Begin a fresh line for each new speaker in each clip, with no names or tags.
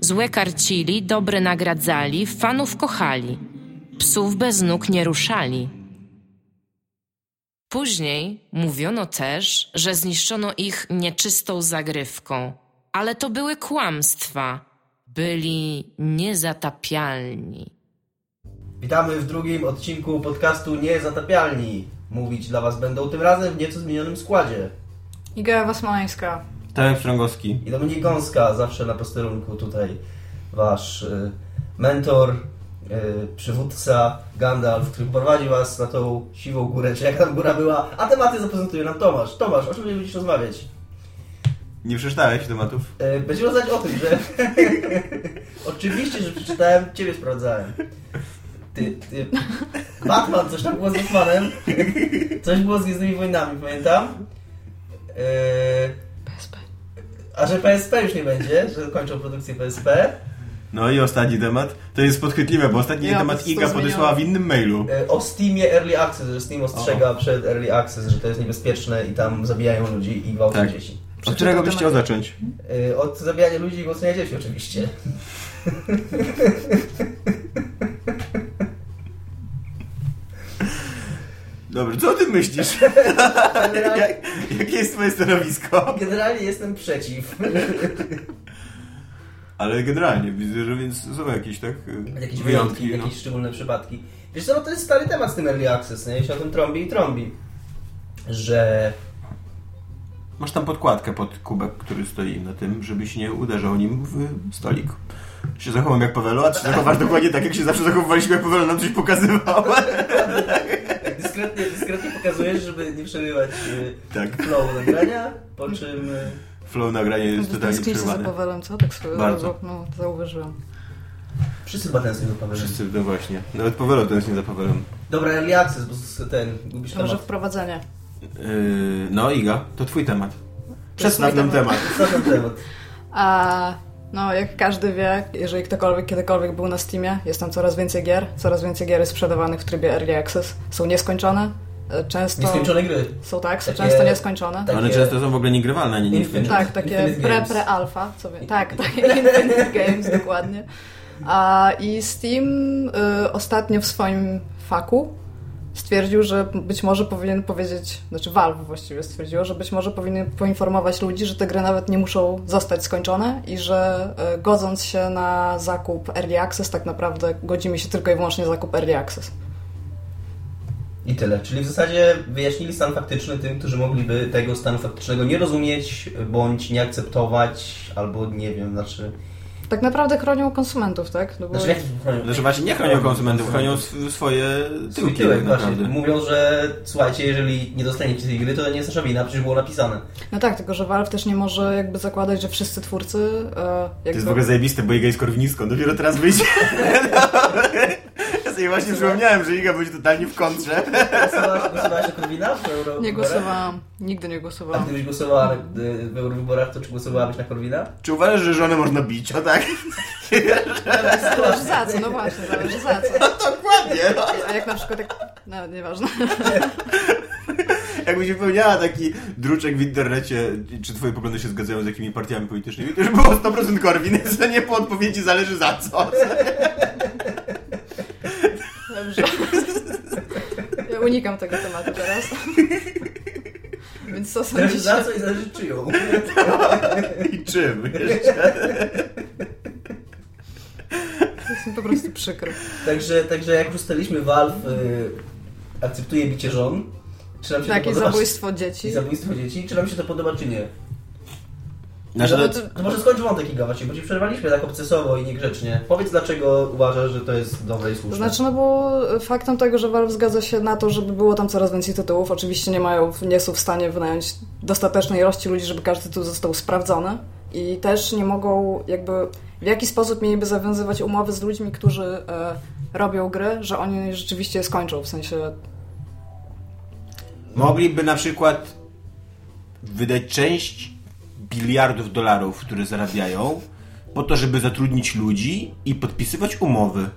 Złe karcili, dobre nagradzali, fanów kochali. Psów bez nóg nie ruszali. Później mówiono też, że zniszczono ich nieczystą zagrywką, ale to były kłamstwa. Byli niezatapialni.
Witamy w drugim odcinku podcastu Niezatapialni. Mówić dla Was będą tym razem w nieco zmienionym składzie.
Iga Wasmańska.
Tarek Strągowski.
I Dominik Gąska, zawsze na posterunku tutaj Wasz y, mentor, y, przywódca Gandalf, który prowadzi Was na tą siwą górę, czy jak tam góra była. A tematy zaprezentuje nam Tomasz. Tomasz, o czym będziesz rozmawiać?
Nie przeczytałeś tematów?
Y, Będziemy rozmawiać o tym, że... Oczywiście, że przeczytałem, Ciebie sprawdzałem. Ty, ty... Batman, coś tam było z Batmanem. Coś było z Gwiezdnymi Wojnami, pamiętam. Yy... A że PSP już nie będzie, że kończą produkcję PSP.
No i ostatni temat. To jest podchwytliwe, bo ostatni
Ja
temat Iga podesłała w innym mailu.
Yy, O Steamie Early Access, że Steam ostrzega przed Early Access, że to jest niebezpieczne i tam zabijają ludzi i gwałcą
Tak.
dzieci.
Od którego byś chciał zacząć?
Yy, Od zabijania ludzi i gwałcenia dzieci oczywiście.
Dobrze, co o tym myślisz?
Generalnie,
Jak, jakie jest twoje stanowisko?
generalnie jestem przeciw.
Ale generalnie, widzę, że więc są jakieś, tak?
Jakieś wyjątki,
no.
jakieś szczególne przypadki. Wiesz co, no to jest stary temat z tym Early Access, nie? się o tym trąbi i trąbi. Że
Masz tam podkładkę pod kubek, który stoi na tym, żebyś nie uderzał nim w stolik. Się zachowam jak Pawelo, a ty się zachowasz dokładnie tak, jak się zawsze zachowywaliśmy, jak Pawelo nam coś pokazywał.
dyskretnie, dyskretnie pokazujesz, żeby nie przerywać y,
Tak.
flow nagrania, po czym... y,
Flow nagranie jest totalnie
za
przerwane.
Pawelem, co? Tak swoją
Bardzo.
drogą. No, zauważyłam.
Wszyscy chyba tęsknią do Pawela.
Wszyscy, no właśnie. Nawet Pawelo to jest nie za Pawelem.
Dobra, Early Access, bo ten, gubisz
może
temat.
wprowadzenie.
Yy, no Iga, to twój temat. Przedstaw
mój
nam
temat.
temat.
Co ten temat?
A no, jak każdy wie, jeżeli ktokolwiek kiedykolwiek był na Steamie, jest tam coraz więcej gier. Coraz więcej gier jest sprzedawanych w trybie Early Access. Są nieskończone. e, Często...
Nieskończone gry.
Są tak, są
Takie-
często nieskończone.
tak.
One
Takie-
często są w ogóle niegrywalne, nie, nie
Infinite.
Tak, takie
Infinite
pre,
Games.
pre-alpha, co wie. Tak, takie Infinite Games, dokładnie. A, I Steam y, ostatnio w swoim faku stwierdził, że być może powinien powiedzieć, znaczy Valve właściwie stwierdziło, że być może powinien poinformować ludzi, że te gry nawet nie muszą zostać skończone i że y, godząc się na zakup Early Access, tak naprawdę godzimy się tylko i wyłącznie zakup Early Access.
I tyle. Czyli w zasadzie wyjaśnili stan faktyczny tym, którzy mogliby tego stanu faktycznego nie rozumieć, bądź nie akceptować, albo nie wiem, znaczy...
Tak naprawdę chronią konsumentów, tak? No bo
Znaczy, chronią?
Znaczy właśnie nie chronią konsumentów, chronią sw- swoje tyłki
tyłek,
tak
właśnie. Mówią, że słuchajcie, jeżeli nie dostaniecie tej gry, to nie jest nasza wina, przecież było napisane.
No tak, tylko że Valve też nie może jakby zakładać, że wszyscy twórcy e,
To
jakby...
jest w ogóle zajebiste, bo Iga jest korwinistką. Dopiero teraz wyjdzie. ja sobie właśnie przypomniałem, że Iga będzie totalnie w kontrze.
Głosowałaś, głosowałaś na Korwina w Euro
Nie głosowałam. Nigdy nie
A
głosowałam.
gdybyś głosowała na, y, w Eurowyborach, to czy głosowałabyś na Korwina?
Czy uważasz, że żonę można bić, o tak?
Zależy za co, no właśnie, zależy za co.
Dokładnie. No.
A jak na przykład jak... No, nieważne.
Jakbyś wypełniała taki druczek w internecie, czy twoje poglądy się zgadzają z jakimi partiami politycznymi, to już było 100% Korwin, co nie po odpowiedzi zależy za co.
Dobrze. Ja unikam tego tematu teraz. Więc co sądzicie?
za co i zależy czyją.
I czym jeszcze?
Jest mi po prostu przykro.
Także, także jak ustaliliśmy, Valve y, akceptuje bicie żon. Czy nam się
Tak,
to
i
podoba?
zabójstwo dzieci.
I zabójstwo dzieci. Czy nam się to podoba, czy nie?
Znaczy,
no, to, to może skończ wątek Iga właśnie, bo ci przerwaliśmy tak obcesowo i niegrzecznie. Powiedz dlaczego uważasz, że to jest dobre i słuszne.
Znaczy, no bo faktem tego, że Valve zgadza się na to, żeby było tam coraz więcej tytułów, oczywiście nie mają, nie są w stanie wynająć dostatecznej ilości ludzi, żeby każdy tytuł został sprawdzony i też nie mogą jakby, W jaki sposób mieliby zawiązywać umowy z ludźmi, którzy e, robią gry, że oni rzeczywiście je skończą, w sensie...
Mogliby na przykład wydać część biliardów dolarów, które zarabiają, po to, żeby zatrudnić ludzi i podpisywać umowy.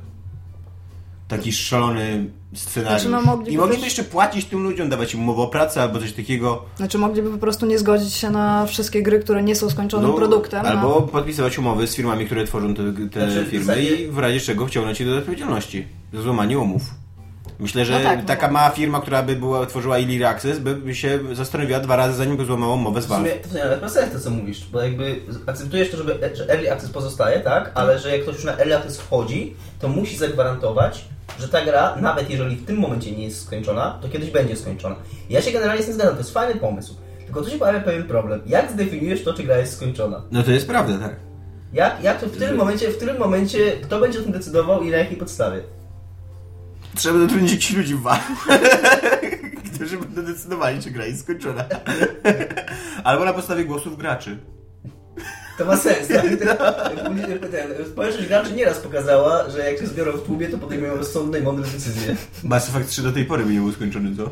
Taki szalony scenariusz.
Znaczy, no, mogliby
I mogliby
też-
jeszcze płacić tym ludziom, dawać im umowę o pracę albo coś takiego.
Znaczy mogliby po prostu nie zgodzić się na wszystkie gry, które nie są skończonym
No,
produktem.
Albo
no.
podpisywać umowy z firmami, które tworzą te, te
Znaczy,
firmy i w razie czego wciągnąć ich do odpowiedzialności za złamanie umów. Myślę, że
No tak, no
taka
bo-
mała firma, która by była, tworzyła Illyria Access, by się zastanowiła dwa razy, zanim by złamała umowę z Valve.
to w sumie nawet ma sens to, co mówisz, bo jakby akceptujesz to, żeby, że Early Access pozostaje, tak? Ale że jak ktoś już na Early Access wchodzi, to musi zagwarantować, że ta gra, nawet jeżeli w tym momencie nie jest skończona, to kiedyś będzie skończona. Ja się generalnie z tym zgadzam, to jest fajny pomysł. Tylko tu się pojawia pewien problem. Jak zdefiniujesz to, czy gra jest skończona?
No to jest prawda, tak.
Jak, jak to w którym momencie, w którym momencie, kto będzie o tym decydował i na jakiej podstawie?
Trzeba zatrudnić ludzi w którzy będą decydowali, czy gra jest skończona. Albo na podstawie głosów graczy.
To ma sens, tak? Ten- Społeczność graczy nieraz pokazała, że jak się zbiorą w tłumie, to podejmują rozsądne i mądre decyzje.
Mass Effect 3 do tej pory by nie był skończony, co?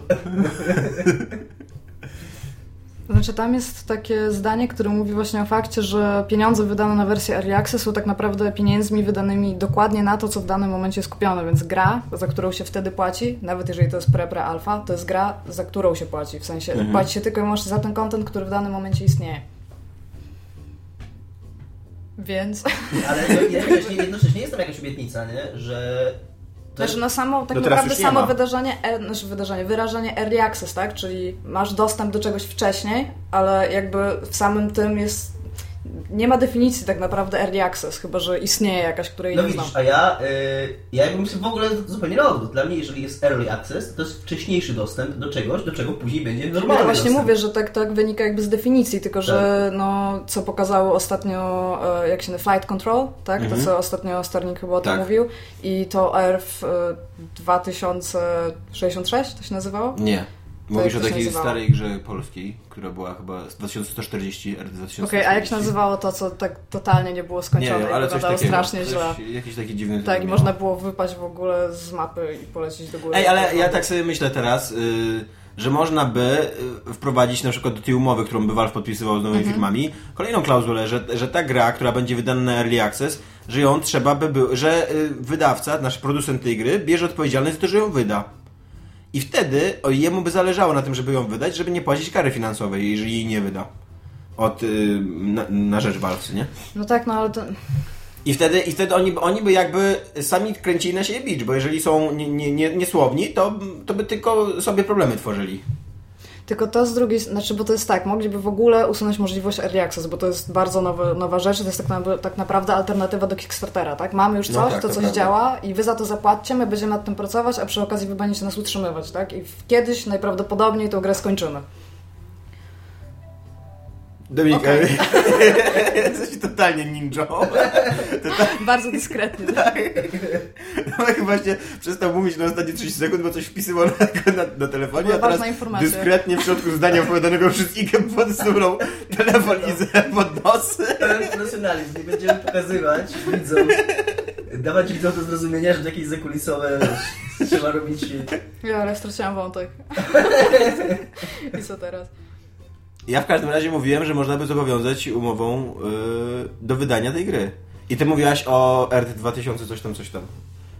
Znaczy tam jest takie zdanie, które mówi właśnie o fakcie, że pieniądze wydane na wersję Early Access są tak naprawdę pieniędzmi wydanymi dokładnie na to, co w danym momencie jest kupione, więc gra, za którą się wtedy płaci, nawet jeżeli to jest pre-pre alfa, to jest gra, za którą się płaci, w sensie
Mhm.
płaci się tylko i wyłącznie za ten content, który w danym momencie istnieje. Więc,
Ale jednocześnie, jednocześnie jest tam jakaś obietnica, nie? Że...
Znaczy no samo, tak
No
naprawdę samo wydarzenie, e, znaczy wydarzenie, wyrażenie Early Access, tak, czyli masz dostęp do czegoś wcześniej, ale jakby w samym tym jest nie ma definicji tak naprawdę early access, chyba że istnieje jakaś, której
No
nie znam.
widzisz, a ja, y, ja jakbym się w ogóle zupełnie na odwrót. Dla mnie, jeżeli jest early access, to jest wcześniejszy dostęp do czegoś, do czego później będzie
Ja
normalny
właśnie
dostęp.
mówię, że tak, tak wynika jakby z definicji, tylko że no, co pokazało ostatnio, e, jak się nazywa, Flight Control, tak?
Mhm.
To co ostatnio Starnik chyba o tym
Tak.
mówił i to ERF e, 2066 to się nazywało?
Nie. Mówisz o takiej starej grze polskiej, która była chyba z 2140 R 2140.
Okej, a jak się nazywało to, co tak totalnie nie było
Nie
skończone i
ale coś
wyglądało strasznie
coś,
źle.
Jakiś taki dziwny
Tak, i
miało.
można było wypaść w ogóle z mapy i polecieć do góry.
Ej, ale ja tak sobie myślę teraz, y, że można by y, wprowadzić na przykład do tej umowy, którą by Valve podpisywał z nowymi
Mhm.
firmami, kolejną klauzulę, że, że ta gra, która będzie wydana na Early Access, że ją trzeba by był, że y, wydawca, nasz producent tej gry, bierze odpowiedzialność za to, że ją wyda. I wtedy o, jemu by zależało na tym, żeby ją wydać, żeby nie płacić kary finansowej, jeżeli jej nie wyda. Od, y, na, na rzecz Valve, nie?
No tak, no ale to...
I wtedy, i wtedy oni, by- oni by jakby sami kręcili na siebie bicz, bo jeżeli są nie, nie, nie, niesłowni, to, to by tylko sobie problemy tworzyli.
Tylko to z drugiej znaczy, bo to jest tak, mogliby w ogóle usunąć możliwość early access, bo to jest bardzo nowe, nowa rzecz, to jest tak, na, tak naprawdę alternatywa do Kickstartera, tak? Mamy już coś,
No tak,
to
to
coś
prawda.
działa i wy za to zapłaccie, my będziemy nad tym pracować, a przy okazji wy będziecie nas utrzymywać, tak? I kiedyś najprawdopodobniej tą grę skończymy.
Dominik,
Okej.
jesteś totalnie ninją.
Bardzo dyskretnie.
Tomek właśnie przestał mówić na ostatnie 30 sekund, bo coś wpisywał na, na, na telefonie,
Była
a teraz dyskretnie w środku zdania opowiadanego przez Igę podsunął telefon i pod nosy.
Pełen profesjonalizm, nie będziemy pokazywać widzom, dawać widzom do zrozumienia, że jakieś zakulisowe trzeba robić...
Ja, ale straciłam wątek. I co teraz?
Ja w każdym razie mówiłem, że można by zobowiązać umową yy, do wydania tej gry. I ty mówiłaś o RT 2000 coś tam, coś tam.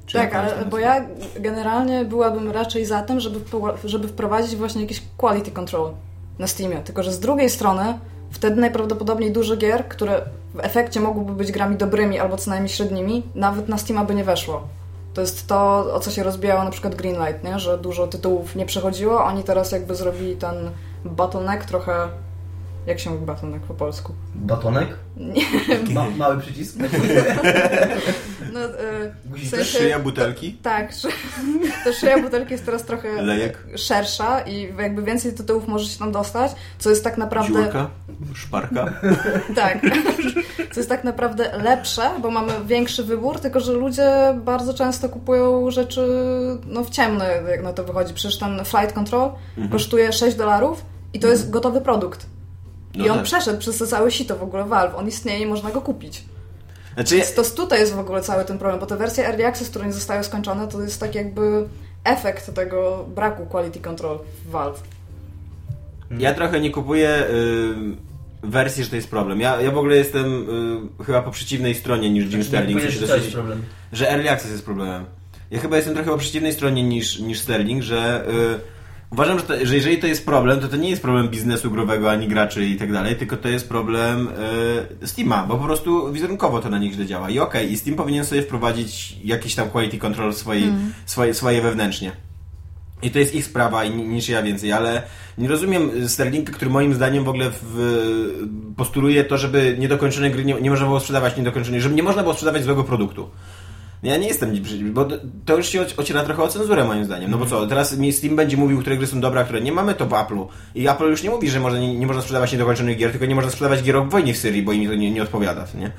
Czy
tak, ale bo
nazywa?
ja generalnie byłabym raczej za tym, żeby, żeby wprowadzić właśnie jakiś quality control na Steamie. Tylko, że z drugiej strony wtedy najprawdopodobniej dużo gier, które w efekcie mogłyby być grami dobrymi albo co najmniej średnimi, nawet na Steama by nie weszło. To jest to, o co się rozbijało na przykład Greenlight, nie? że dużo tytułów nie przechodziło. Oni teraz jakby zrobili ten bottleneck trochę... Jak się mówi bottleneck po polsku?
Batonek?
Nie,
Ma, mały przycisk?
no, e, w sensie-
Szyja butelki?
Tak, to szyja butelki jest teraz trochę
Lejek?
szersza i jakby więcej tytułów może się tam dostać, co jest tak naprawdę...
Dziurka? Szparka?
Tak. Co jest tak naprawdę lepsze, bo mamy większy wybór, tylko że ludzie bardzo często kupują rzeczy no, w ciemne, jak na to wychodzi. Przecież ten Flight Control kosztuje 6 dolarów i to jest gotowy produkt. I
No
on
tak.
przeszedł przez to całe sito w ogóle Valve. On istnieje i można go kupić.
Znaczy,
Więc to tutaj jest w ogóle cały ten problem, bo te wersje Early Access, które nie zostały skończone, to jest tak jakby efekt tego braku quality control w Valve.
Ja trochę nie kupuję y, wersji, że to jest problem. Ja, ja w ogóle jestem y, chyba po przeciwnej stronie niż Jim Sterling. w
Nie
sensie
to jest problem.
że Early Access jest problemem. Ja chyba jestem trochę po przeciwnej stronie niż, niż Sterling, że y, uważam, że, to, że jeżeli to jest problem, to to nie jest problem biznesu growego ani graczy i tak dalej, tylko to jest problem y, Steama, bo po prostu wizerunkowo to na nich źle działa. I okej, i Steam powinien sobie wprowadzić jakiś tam quality control swojej, swoje, swoje wewnętrznie. I to jest ich sprawa i ni- niż ja więcej, ale nie rozumiem Sterlinga, który moim zdaniem w ogóle w, postuluje to, żeby niedokończone gry nie, nie można było sprzedawać niedokończonej, żeby nie można było sprzedawać złego produktu. Ja nie jestem przeciw, bo to już się oci- ociera trochę o cenzurę moim zdaniem. No bo co, teraz mi Steam będzie mówił, które gry są dobre, a które nie mamy to w Apple'u. I Apple już nie mówi, że może, nie, nie można sprzedawać niedokończonych gier, tylko nie można sprzedawać gier o wojnie w Syrii, bo im to nie, nie odpowiada, nie?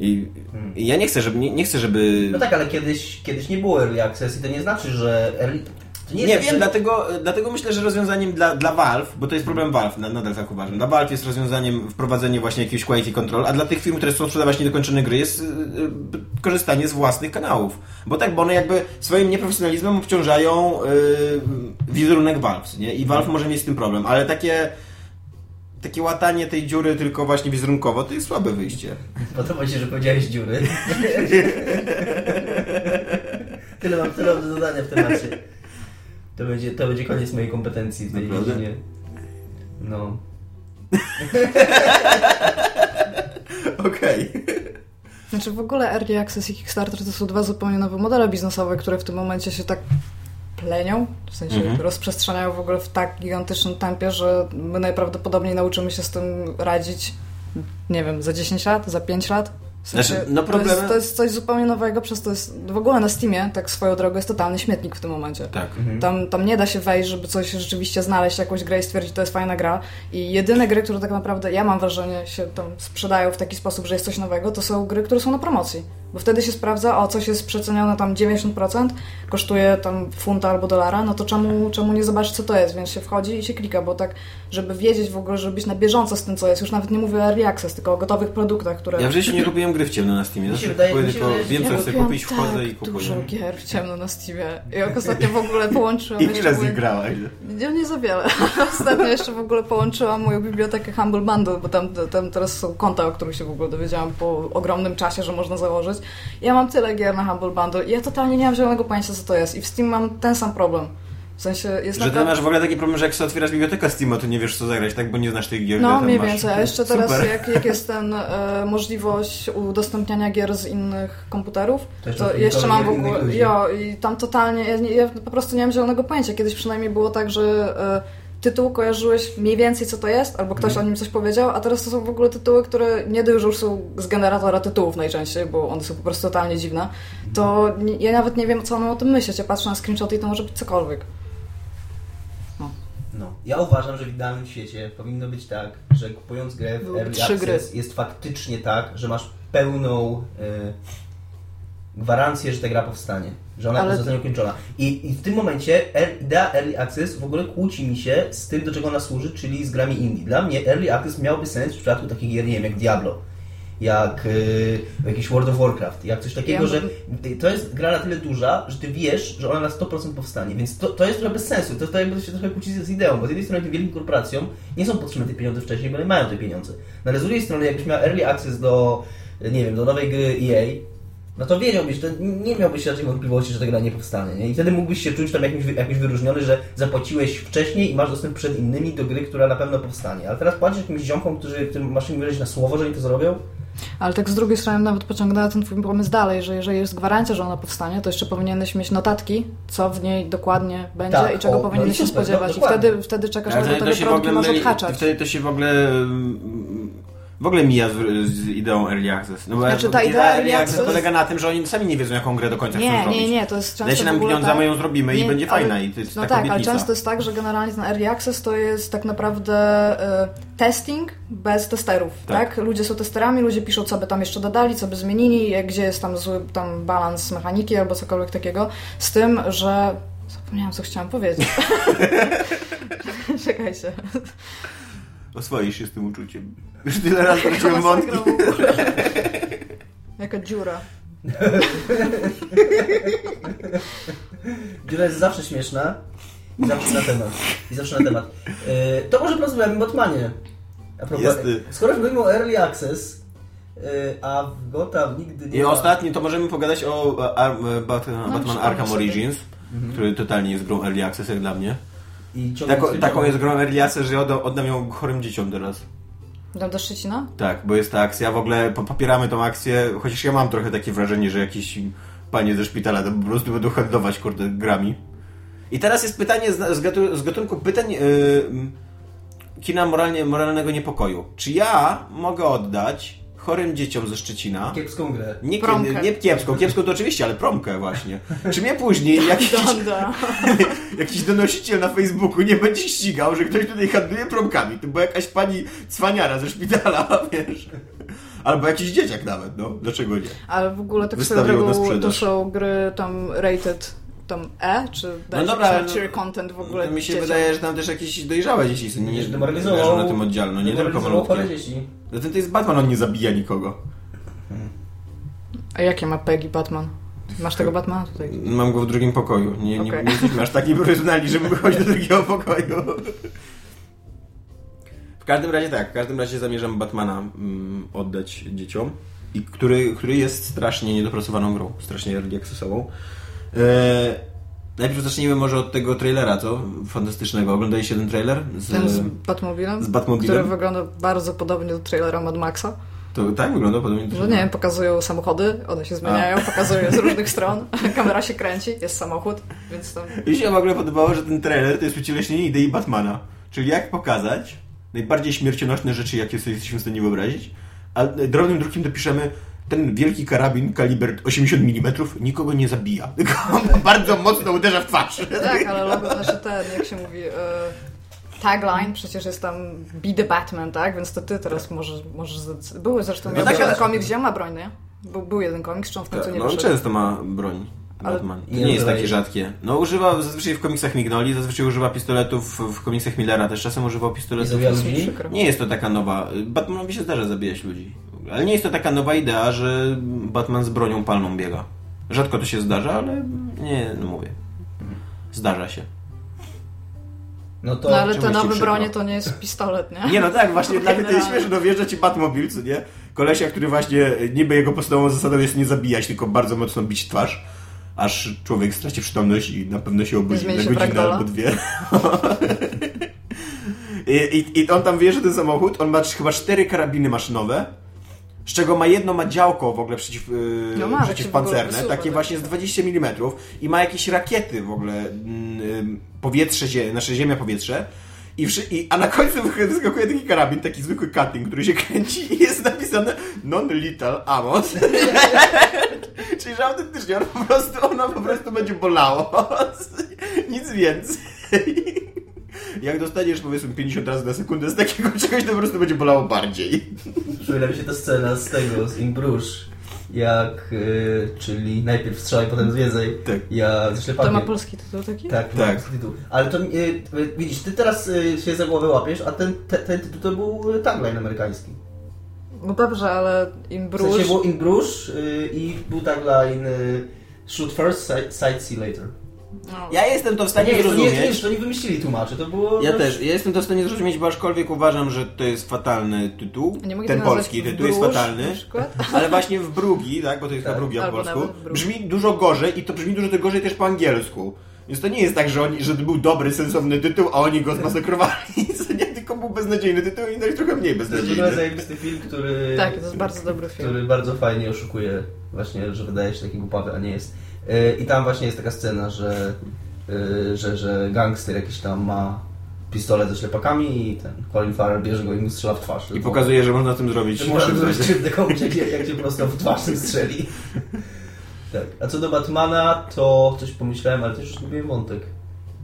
I, i ja nie chcę, żeby, nie, nie chcę, żeby...
No tak, ale kiedyś, kiedyś nie było Early Access i to nie znaczy, że early... Nie,
Nie, wiem, dlatego, dlatego myślę, że rozwiązaniem dla, dla Valve, bo to jest problem Valve, na- nadal tak uważam, dla Valve jest rozwiązaniem wprowadzenie właśnie jakiegoś quality control, a dla tych firm, które chcą sprzedawać niedokończone gry jest y, y, korzystanie z własnych kanałów. Bo tak, bo one jakby swoim nieprofesjonalizmem obciążają y, wizerunek Valve, nie? I Valve może mieć z tym problem, ale takie takie łatanie tej dziury tylko właśnie wizerunkowo, to jest słabe wyjście.
Podoba się, że powiedziałeś dziury. tyle, mam, tyle mam do dodania w temacie. To będzie, to będzie koniec mojej kompetencji w tej
Naprawdę?
dziedzinie. No.
Okej.
Znaczy w ogóle Early Access i Kickstarter to są dwa zupełnie nowe modele biznesowe, które w tym momencie się tak plenią, w sensie
Mhm.
rozprzestrzeniają w ogóle w tak gigantycznym tempie, że my najprawdopodobniej nauczymy się z tym radzić, nie wiem, za 10 lat, za 5 lat. W sensie,
Znaczy, no
to, jest, to jest coś zupełnie nowego, przez to jest w ogóle na Steamie, tak swoją drogą, jest totalny śmietnik w tym momencie.
Tak.
Tam, tam nie da się wejść, żeby coś rzeczywiście znaleźć, jakąś grę i stwierdzić, to jest fajna gra. I jedyne gry, które tak naprawdę, ja mam wrażenie, się tam sprzedają w taki sposób, że jest coś nowego, to są gry, które są na promocji. Bo wtedy się sprawdza, o, coś jest przecenione tam 90%, kosztuje tam funta albo dolara, no to czemu, czemu nie zobaczyć, co to jest? Więc się wchodzi i się klika, bo tak, żeby wiedzieć w ogóle, żeby być na bieżąco z tym, co jest. Już nawet nie mówię o early access, tylko o gotowych produktach, które...
Ja w życiu nie kupiłem gry w ciemno na Steamie. Zawsze
wydaje-
kupuję tylko wiem,
ja
co chcę kupić, wchodzę
tak
i kupuję.
dużo gier w ciemno na Steamie. I jak ostatnio w ogóle połączyłam
I
jeszcze
ile z nich grałaś?
Ja nie za wiele. Ostatnio jeszcze w ogóle połączyłam moją bibliotekę Humble Bundle, bo tam, tam teraz są konta, o których się w ogóle dowiedziałam po ogromnym czasie, że można założyć. Ja mam tyle gier na Humble Bundle i ja totalnie nie mam zielonego pojęcia, co to jest. I w Steam mam ten sam problem. W sensie jest
Że ty
naprawdę...
masz w ogóle taki problem, że jak sobie otwierasz bibliotekę Steama, to nie wiesz co zagrać, tak? Bo nie znasz tych gier.
No, mniej
masz.
więcej. A jeszcze teraz,
Super.
jak, jak jest ten e, możliwość udostępniania gier z innych komputerów,
To jeszcze
to jeszcze mam w ogóle. Jo, i tam totalnie. Ja, nie, ja po prostu nie mam zielonego pojęcia. Kiedyś przynajmniej było tak, że e, tytuł kojarzyłeś mniej więcej, co to jest, albo ktoś
Mhm.
o nim coś powiedział, a teraz to są w ogóle tytuły, które nie dość, że już są z generatora tytułów najczęściej, bo one są po prostu totalnie dziwne. To ja nawet nie wiem, co mam o tym myśleć. Ja patrzę na screenshoty i to może być cokolwiek.
No. Ja uważam, że w idealnym świecie powinno być tak, że kupując grę w Early
trzy gry.
Access jest faktycznie tak, że masz pełną y, gwarancję, że ta gra powstanie. Że ona
Ale-
zostanie ukończona. I, I w tym momencie er, idea Early Access w ogóle kłóci mi się z tym, do czego ona służy, czyli z grami indie. Dla mnie Early Access miałby sens w przypadku takich gier, nie wiem, jak Diablo. Jak y, jakiś World of Warcraft, jak coś takiego,
Ja
że to jest gra na tyle duża, że ty wiesz, że ona na 100% powstanie, więc to, to jest trochę bez sensu, to, to jakby się trochę kłóci z, ideą, bo z jednej strony tym wielkim korporacjom nie są potrzebne te pieniądze wcześniej, bo one mają te pieniądze. No ale z drugiej strony, jakbyś miał early access do, nie wiem, do nowej gry EA, no to wiedziałbyś, to nie miałbyś raczej wątpliwości, że ta gra nie powstanie, nie? I wtedy mógłbyś się czuć tam jakimś, jakimś wyróżniony, że zapłaciłeś wcześniej i masz dostęp przed innymi do gry, która na pewno powstanie. Ale teraz płacisz jakimś ziomkom, którzy, którym masz im wierzyć na słowo, że oni to zrobią?
Ale tak z drugiej strony nawet pociągnęła ten twój pomysł dalej, że jeżeli jest gwarancja, że ona powstanie, to jeszcze powinieneś mieć notatki, co w niej dokładnie będzie
Tak,
i czego
o, no
powinieneś
i
się spodziewać.
no
I
dokładnie.
wtedy, wtedy czekasz na produkty
ogóle
masz
myli,
odhaczać.
wtedy to się w ogóle mm, w ogóle mija z, z ideą Early Access. No bo
Znaczy, ta idea Early
Access
Access-
polega na tym, że oni sami nie wiedzą jaką grę do końca chcą
Nie,
zrobić.
nie, nie, to jest często
Dajcie nam pieniądze,
tak,
my ją zrobimy i
Nie,
będzie
ale-
fajna i to jest
No tak, ale
obietnica.
często jest tak, że generalnie ten early access to jest tak naprawdę e, testing bez testerów,
Tak.
tak. Ludzie są testerami, ludzie piszą, co by tam jeszcze dodali, co by zmienili, gdzie jest tam zły tam balans mechaniki albo cokolwiek takiego, z tym, że... Zapomniałam, co chciałam powiedzieć. Czekajcie.
Oswoisz się z tym uczuciem. Już tyle razy
Masakra
wątki.
Jaka dziura.
Dziura jest zawsze śmieszna i zawsze na temat. I zawsze na temat. E, to może porozmawiamy o Batmanie. A propos,
Jest, y-
skoro już mówimy o Early Access, e, a w Gotham nigdy nie
I
ma...
ostatni to możemy pogadać o Ar- Batman, Batman Arkham. Origins, który totalnie jest grą Early Access jak dla mnie.
I ciągle
Taką, jest grą że ja oddam, ją chorym dzieciom teraz.
Tam do Szczecina?
Tak, bo jest ta akcja, w ogóle po- popieramy tą akcję, chociaż ja mam trochę takie wrażenie, że jakieś panie ze szpitala to po prostu będą handlować kurde grami. I teraz jest pytanie z, z gatunku pytań yy, kina moralnie, moralnego niepokoju. Czy ja mogę oddać chorym dzieciom ze Szczecina
Kiepską grę.
nie,
Promkę.
nie kiepską, kiepską to oczywiście, ale promkę właśnie. Czy mnie później jakiś,
Donda.
jakiś donosiciel na Facebooku nie będzie ścigał, że ktoś tutaj handluje promkami? To była jakaś pani cwaniara ze szpitala, wiesz? Albo jakiś dzieciak nawet, no. Dlaczego nie?
Ale w ogóle tak swoją drogą to są gry tam rated tam E, czy dać
dobra, ale-
mature content w ogóle
mi się
dzieciom?
wydaje, że tam też jakieś dojrzałe dzieci są, nie,
Nie,
nie leżą na tym oddziale, no nie tylko malutkie.
dzieci.
Zatem to jest Batman, on nie zabija nikogo.
A jakie ma Peggy Batman? Masz tego Batmana tutaj?
Mam go w drugim pokoju. Nie, nie,
Okej.
nie jesteśmy aż taki profesjonalni, żeby wychodzić do drugiego pokoju. W każdym razie tak, w każdym razie zamierzam Batmana mm, oddać dzieciom, i który, który jest strasznie niedopracowaną grą, strasznie early accessową. E, najpierw zacznijmy może od tego trailera, co? Fantastycznego. Oglądaliście ten trailer? Z,
Ten z Batmobilem?
z Batmobilem?
Który wygląda bardzo podobnie do trailera Mad Maxa.
To tak wygląda podobnie do
Że nie wiem, pokazują samochody, one się zmieniają, pokazują z różnych stron, kamera się kręci, jest samochód, więc tam...
Mi się w ogóle podobało, że ten trailer to jest ucieleśnienie idei Batmana. Czyli jak pokazać najbardziej śmiercionośne rzeczy, jakie sobie jesteśmy w stanie wyobrazić, a drobnym drukiem dopiszemy ten wielki karabin kaliber 80 mm nikogo nie zabija, tylko bardzo mocno uderza w twarz.
Tak, ale logo, znaczy ten, jak się mówi... e, Tagline przecież jest tam Be the Batman, tak? Więc to ty teraz możesz, możesz. Były zresztą,
No tak, ale-
komiks, gdzie ma broń, nie? Był, był jeden komiks, czy on w końcu nie
No on
wyszedł?
często ma broń.
Ale-
Batman. To
Nie
nie jest takie rzadkie. No używa zazwyczaj w komiksach Mignoli, zazwyczaj używa pistoletów w komiksach Millera, też czasem używał pistoletów.
ludzi.
Nie jest to taka nowa. Batmanowi się zdarza zabijać ludzi. Ale nie jest to taka nowa idea, że Batman z bronią palną biega. Rzadko to się zdarza, ale nie, no mówię. Zdarza się.
No to...
No ale te nowe bronie to nie jest pistolet, nie?
Nie no tak, właśnie dla mnie to jest śmieszne, no wjeżdża ci Batmobil, co nie? Kolesia, który właśnie, niby jego podstawową zasadą jest nie zabijać, tylko bardzo mocno bić twarz, aż człowiek straci przytomność i na pewno się obudzi
Zmieni
na godzinę albo dwie. I, i, I on tam wjeżdża ten samochód, on ma chyba cztery karabiny maszynowe, z czego ma jedno ma działko w ogóle przeciw, yy,
No ma,
przeciwpancerne, takie
tak.
właśnie z 20 mm i ma jakieś rakiety w ogóle, mm, powietrze, nasze ziemia, powietrze. I, i, a na końcu wyskakuje taki karabin, taki zwykły cutting, który się kręci i jest napisane non-lethal ammo. Czyli że autentycznie on po prostu, ono po prostu będzie bolało. Nic więcej. Jak dostaniesz powiedzmy 50 razy na sekundę z takiego czegoś, to po prostu będzie bolało bardziej.
Przypomina mi się ta scena z tego, z In Bruges, jak, y, czyli najpierw strzelaj, potem zwiedzaj.
Tak.
Ja ze
To ma polski tytuł taki?
Tak,
Tak.
tak. Tytuł. Ale to, y, widzisz, ty teraz y, się za głowę łapiesz, a ten, te, ten tytuł to był tagline amerykański.
No dobrze, ale In
W
Bruges...
sensie był In Bruges y, i był tagline y, Shoot first, sight, sight see later.
No.
Ja jestem to w stanie
nie, to nie,
zrozumieć.
nie, to nie wymyślili tłumaczy, to było...
Ja też. Ja jestem to w stanie zrozumieć, bo aczkolwiek uważam, że to jest fatalny tytuł.
Nie mogę
Ten polski tytuł jest fatalny. Ale właśnie w Brugi, tak, bo to jest
Tak.
na Brugi po polsku, brzmi dużo gorzej i to brzmi dużo gorzej też po angielsku. Więc to nie jest tak, że, oni, że to był dobry, sensowny tytuł, a oni go zmasakrowali. To nie tylko był beznadziejny tytuł i nawet trochę mniej
To jest
beznadziejny.
zajebisty film, który...
Tak, to jest bardzo dobry film.
który bardzo fajnie oszukuje właśnie, że wydaje się taki głupawy, a nie jest. Yy, I tam właśnie jest taka scena, że, yy, że, że gangster jakiś tam ma pistolet ze ślepakami i ten Colin Farrell bierze go i mu strzela w twarz.
I pokazuje, że można tym zrobić.
Można zrobić krzywdę komuś, jak, jak cię prosto w twarz tym strzeli. Tak. A co do Batmana, to coś pomyślałem, ale też już zgubiłem wątek.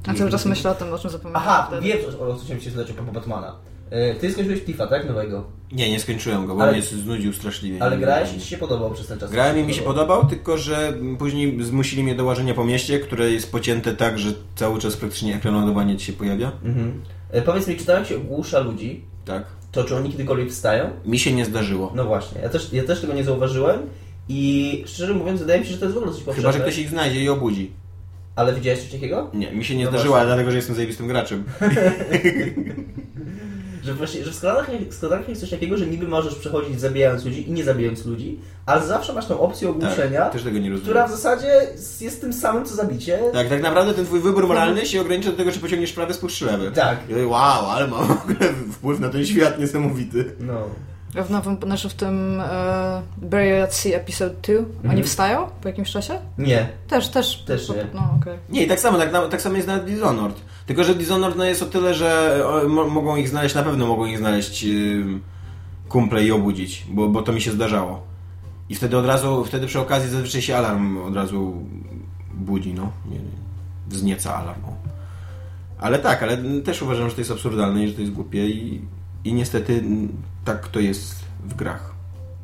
A cały czas myślę o tym, o czym zapomniałem
Aha,
wtedy.
wiem, o o co chciałem się zadać a propos Batmana. Yy, Ty skończyłeś Tifa, tak? Nowego.
Nie, nie skończyłem go, bo
Ale-
mnie znudził straszliwie.
Ale grałeś i Ci się podobał przez ten czas?
Grałem i mi się podobał, tylko że później zmusili mnie do łażenia po mieście, które jest pocięte tak, że cały czas praktycznie ekran ładowania ci się pojawia.
Mhm. E, Powiedz mi, czy tam jak się ogłusza ludzi,
Tak.
to czy oni kiedykolwiek wstają?
Mi się nie zdarzyło.
No właśnie, ja też, ja też tego nie zauważyłem I szczerze mówiąc, wydaje mi się, że to jest w ogóle coś
Chyba, że
powszechne.
ktoś ich znajdzie i obudzi.
Ale widziałeś coś takiego?
Nie, mi się nie
No
zdarzyło,
właśnie.
dlatego, że jestem zajebistym graczem.
Że właśnie, że w skradankach jest coś takiego, że niby możesz przechodzić zabijając ludzi i nie zabijając ludzi, ale zawsze masz tą opcję ogłuszenia,
Tak, też tego nie rozumiem.
która w zasadzie jest tym samym, co zabicie.
Tak, tak naprawdę ten twój wybór moralny się ogranicza do tego, czy pociągniesz prawie spuść lewy.
Tak.
I Wow, ale mam w ogóle wpływ na ten świat niesamowity.
No.
W nowym, znaczy w tym e, Bury at Sea Episode 2 oni wstają po jakimś czasie?
Nie.
Też, też.
Też nie.
No, okej.
Nie, i tak samo, tak, tak samo jest na Dishonored. Tylko, że Dishonored no, jest o tyle, że mo, mogą ich znaleźć, na pewno mogą ich znaleźć yy, kumple i obudzić, bo, bo to mi się zdarzało. I wtedy od razu, wtedy przy okazji zazwyczaj się alarm od razu budzi, no. Nie, nie, wznieca alarm. Ale tak, ale też uważam, że to jest absurdalne i że to jest głupie i, i niestety tak to jest w grach.